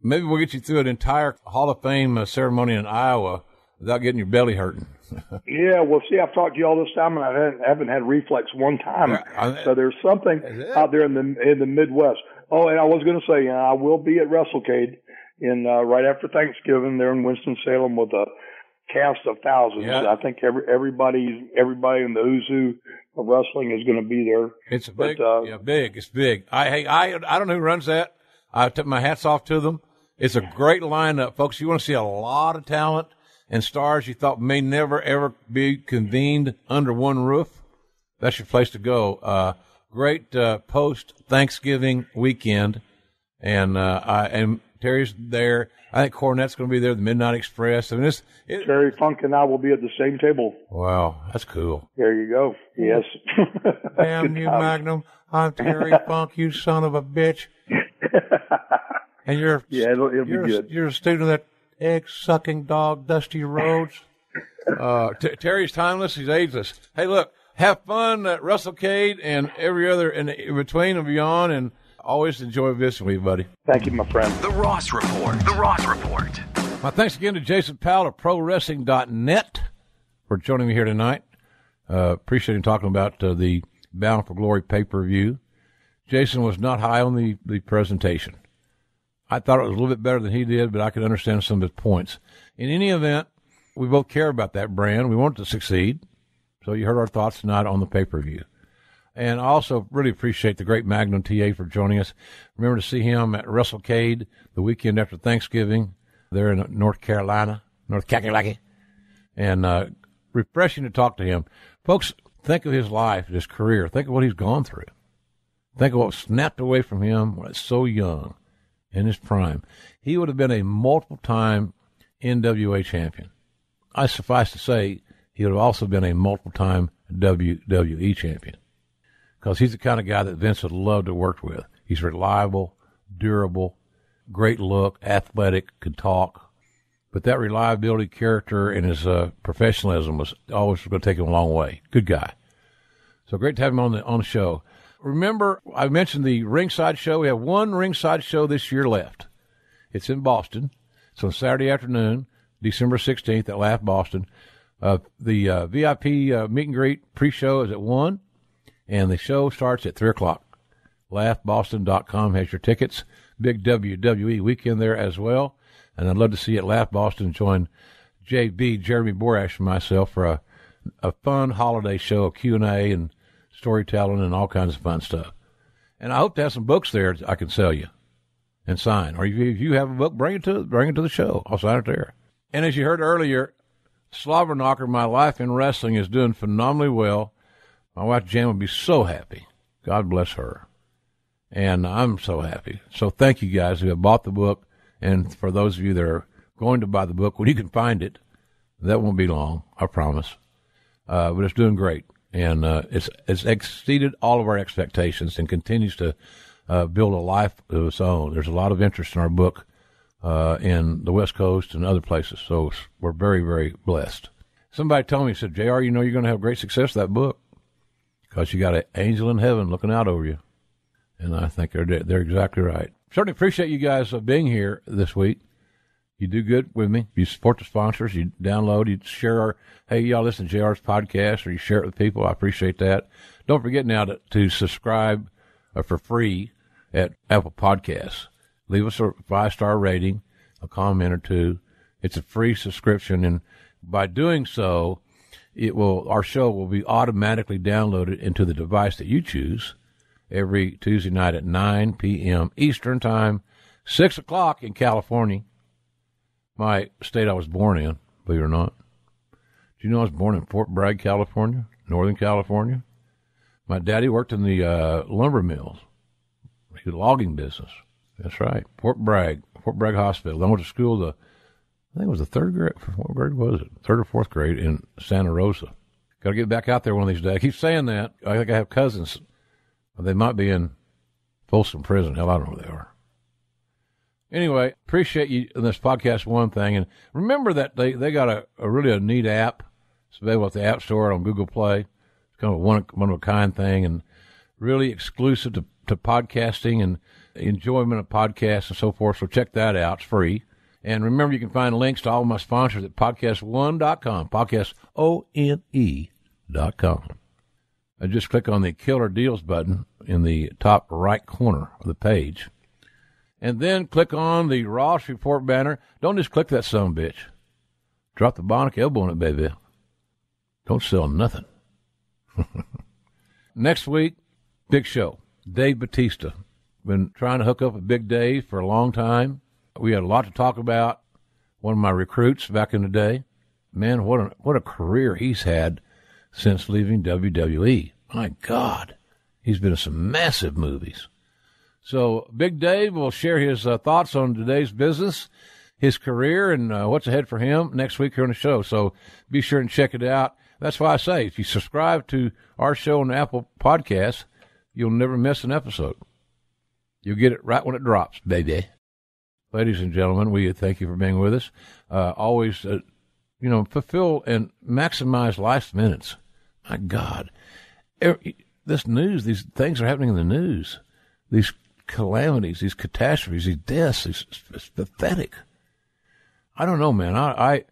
maybe we'll get you through an entire Hall of Fame uh, ceremony in Iowa without getting your belly hurting. yeah, well, see, I've talked to you all this time, and I haven't, haven't had reflex one time. Yeah, so there's something out there in the in the Midwest. Oh, and I was going to say, I will be at WrestleCade in uh, right after Thanksgiving there in Winston Salem with a cast of thousands. Yeah. I think every everybody everybody in the who's who of wrestling is going to be there. It's big, uh, yeah, big. It's big. I hey, I I don't know who runs that. I took my hats off to them. It's a great lineup, folks. You want to see a lot of talent and stars you thought may never ever be convened under one roof. That's your place to go. Uh, great uh, post Thanksgiving weekend, and uh, I and Terry's there. I think Cornette's going to be there. The Midnight Express. I mean, it's it, Terry Funk and I will be at the same table. Wow, that's cool. There you go. Yes. Damn you, Magnum! I'm Terry Funk. You son of a bitch. And you're yeah, it'll, it'll you're, be good. You're a student of that egg sucking dog, Dusty Rhodes. uh, t- Terry's timeless. He's ageless. Hey, look, have fun at WrestleCade and every other in, in between and beyond, and always enjoy visiting with you, buddy. Thank you, my friend. The Ross Report. The Ross Report. My thanks again to Jason Powell of ProWrestling.net for joining me here tonight. Uh, appreciate him talking about uh, the Bound for Glory pay per view. Jason was not high on the, the presentation. I thought it was a little bit better than he did, but I could understand some of his points. In any event, we both care about that brand. We want it to succeed. So you heard our thoughts tonight on the pay per view. And also really appreciate the great Magnum TA for joining us. Remember to see him at WrestleCade the weekend after Thanksgiving there in North Carolina, North Kakalaki. And uh, refreshing to talk to him. Folks, think of his life, his career. Think of what he's gone through. Think of what snapped away from him when so young in his prime. He would have been a multiple time NWA champion. I suffice to say, he would have also been a multiple time WWE champion because he's the kind of guy that Vince would love to work with. He's reliable, durable, great look, athletic, could talk. But that reliability, character, and his uh, professionalism was always going to take him a long way. Good guy. So great to have him on the on the show. Remember, I mentioned the ringside show. We have one ringside show this year left. It's in Boston. It's on Saturday afternoon, December 16th at Laugh Boston. Uh, the uh, VIP uh, meet and greet pre-show is at 1, and the show starts at 3 o'clock. LaughBoston.com has your tickets. Big WWE weekend there as well. And I'd love to see you at Laugh Boston join JB, Jeremy Borash, and myself for a, a fun holiday show, of Q&A, and storytelling and all kinds of fun stuff. And I hope to have some books there I can sell you and sign. Or if you have a book, bring it to bring it to the show. I'll sign it there. And as you heard earlier, Slobberknocker, My Life in Wrestling, is doing phenomenally well. My wife Jan would be so happy. God bless her. And I'm so happy. So thank you guys who have bought the book. And for those of you that are going to buy the book, when you can find it, that won't be long, I promise. Uh, but it's doing great and uh, it's it's exceeded all of our expectations and continues to uh, build a life of its own. There's a lot of interest in our book uh, in the West Coast and other places, so we're very very blessed. Somebody told me, said, JR, you know you're going to have great success with that book because you got an angel in heaven looking out over you. And I think they're, they're exactly right. Certainly appreciate you guys being here this week. You do good with me. You support the sponsors. You download. You share our, hey, y'all listen to JR's podcast or you share it with people. I appreciate that. Don't forget now to, to subscribe uh, for free at Apple Podcasts. Leave us a five star rating, a comment or two. It's a free subscription. And by doing so, it will, our show will be automatically downloaded into the device that you choose every Tuesday night at 9 p.m. Eastern Time, 6 o'clock in California, my state I was born in, believe it or not. Do you know I was born in Fort Bragg, California, Northern California? My daddy worked in the uh, lumber mills, the logging business. That's right, Fort Bragg, Fort Bragg Hospital. I went to school the, I think it was the third grade. What grade was it? Third or fourth grade in Santa Rosa. Got to get back out there one of these days. I keep saying that. I think I have cousins. They might be in Folsom Prison. Hell, I don't know where they are. Anyway, appreciate you in this podcast one thing, and remember that they they got a, a really a neat app. It's available at the App Store on Google Play. It's kind of a one one of a kind thing, and really exclusive to to podcasting and enjoyment of podcasts and so forth. So check that out; it's free. And remember, you can find links to all my sponsors at podcast1.com, podcast O N E dot com. And just click on the Killer Deals button in the top right corner of the page and then click on the Ross Report banner. Don't just click that son bitch. Drop the bionic elbow on it, baby. Don't sell nothing. Next week, big show. Dave Batista. Been trying to hook up with Big Dave for a long time. We had a lot to talk about. One of my recruits back in the day. Man, what a, what a career he's had since leaving WWE. My God. He's been in some massive movies. So Big Dave will share his uh, thoughts on today's business, his career, and uh, what's ahead for him next week here on the show. So be sure and check it out. That's why I say if you subscribe to our show on Apple Podcasts, you'll never miss an episode. You'll get it right when it drops, baby. Ladies and gentlemen, we thank you for being with us. Uh, always, uh, you know, fulfill and maximize life's minutes. My God, Every, this news, these things are happening in the news. These calamities, these catastrophes, these deaths. It's, it's pathetic. I don't know, man. I, I,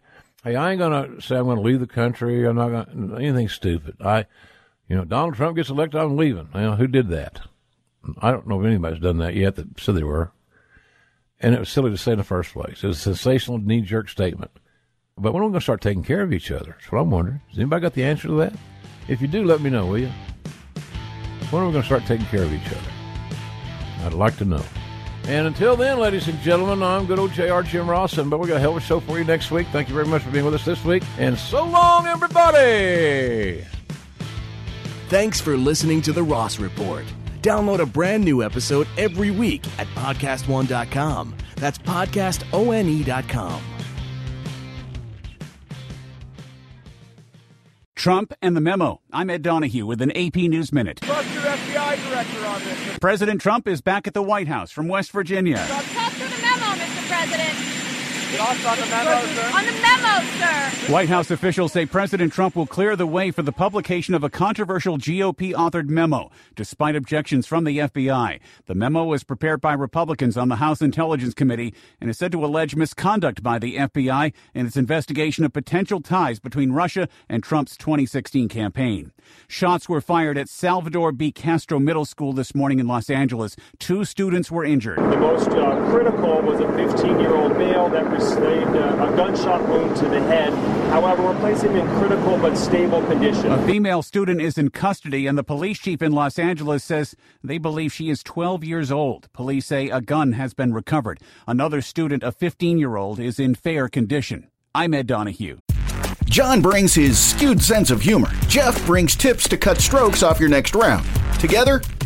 hey, I ain't gonna say I'm gonna leave the country. I'm not gonna anything stupid. I, you know, Donald Trump gets elected, I'm leaving. You know, who did that? I don't know if anybody's done that yet that said they were. And it was silly to say in the first place. It was a sensational, knee jerk statement. But when are we going to start taking care of each other? That's what I'm wondering. Has anybody got the answer to that? If you do, let me know, will you? When are we going to start taking care of each other? I'd like to know. And until then, ladies and gentlemen, I'm good old JR Jim Ross, and but we got a hell of a show for you next week. Thank you very much for being with us this week, and so long, everybody. Thanks for listening to the Ross Report. Download a brand new episode every week at podcastone.com. That's podcastone.com. Trump and the memo. I'm Ed Donahue with an AP News Minute. Trust your FBI director on this. President Trump is back at the White House from West Virginia. Talk to the memo, Mr. President. Thoughts on the memo, sir? On the memo, sir. White House officials say President Trump will clear the way for the publication of a controversial GOP authored memo, despite objections from the FBI. The memo was prepared by Republicans on the House Intelligence Committee and is said to allege misconduct by the FBI in its investigation of potential ties between Russia and Trump's 2016 campaign. Shots were fired at Salvador B. Castro Middle School this morning in Los Angeles. Two students were injured. The most uh, critical was a 15 year old male that received uh, a gunshot wound to the head. However, we're placing him in critical but stable condition. A female student is in custody, and the police chief in Los Angeles says they believe she is 12 years old. Police say a gun has been recovered. Another student, a 15 year old, is in fair condition. I'm Ed Donahue. John brings his skewed sense of humor. Jeff brings tips to cut strokes off your next round. Together,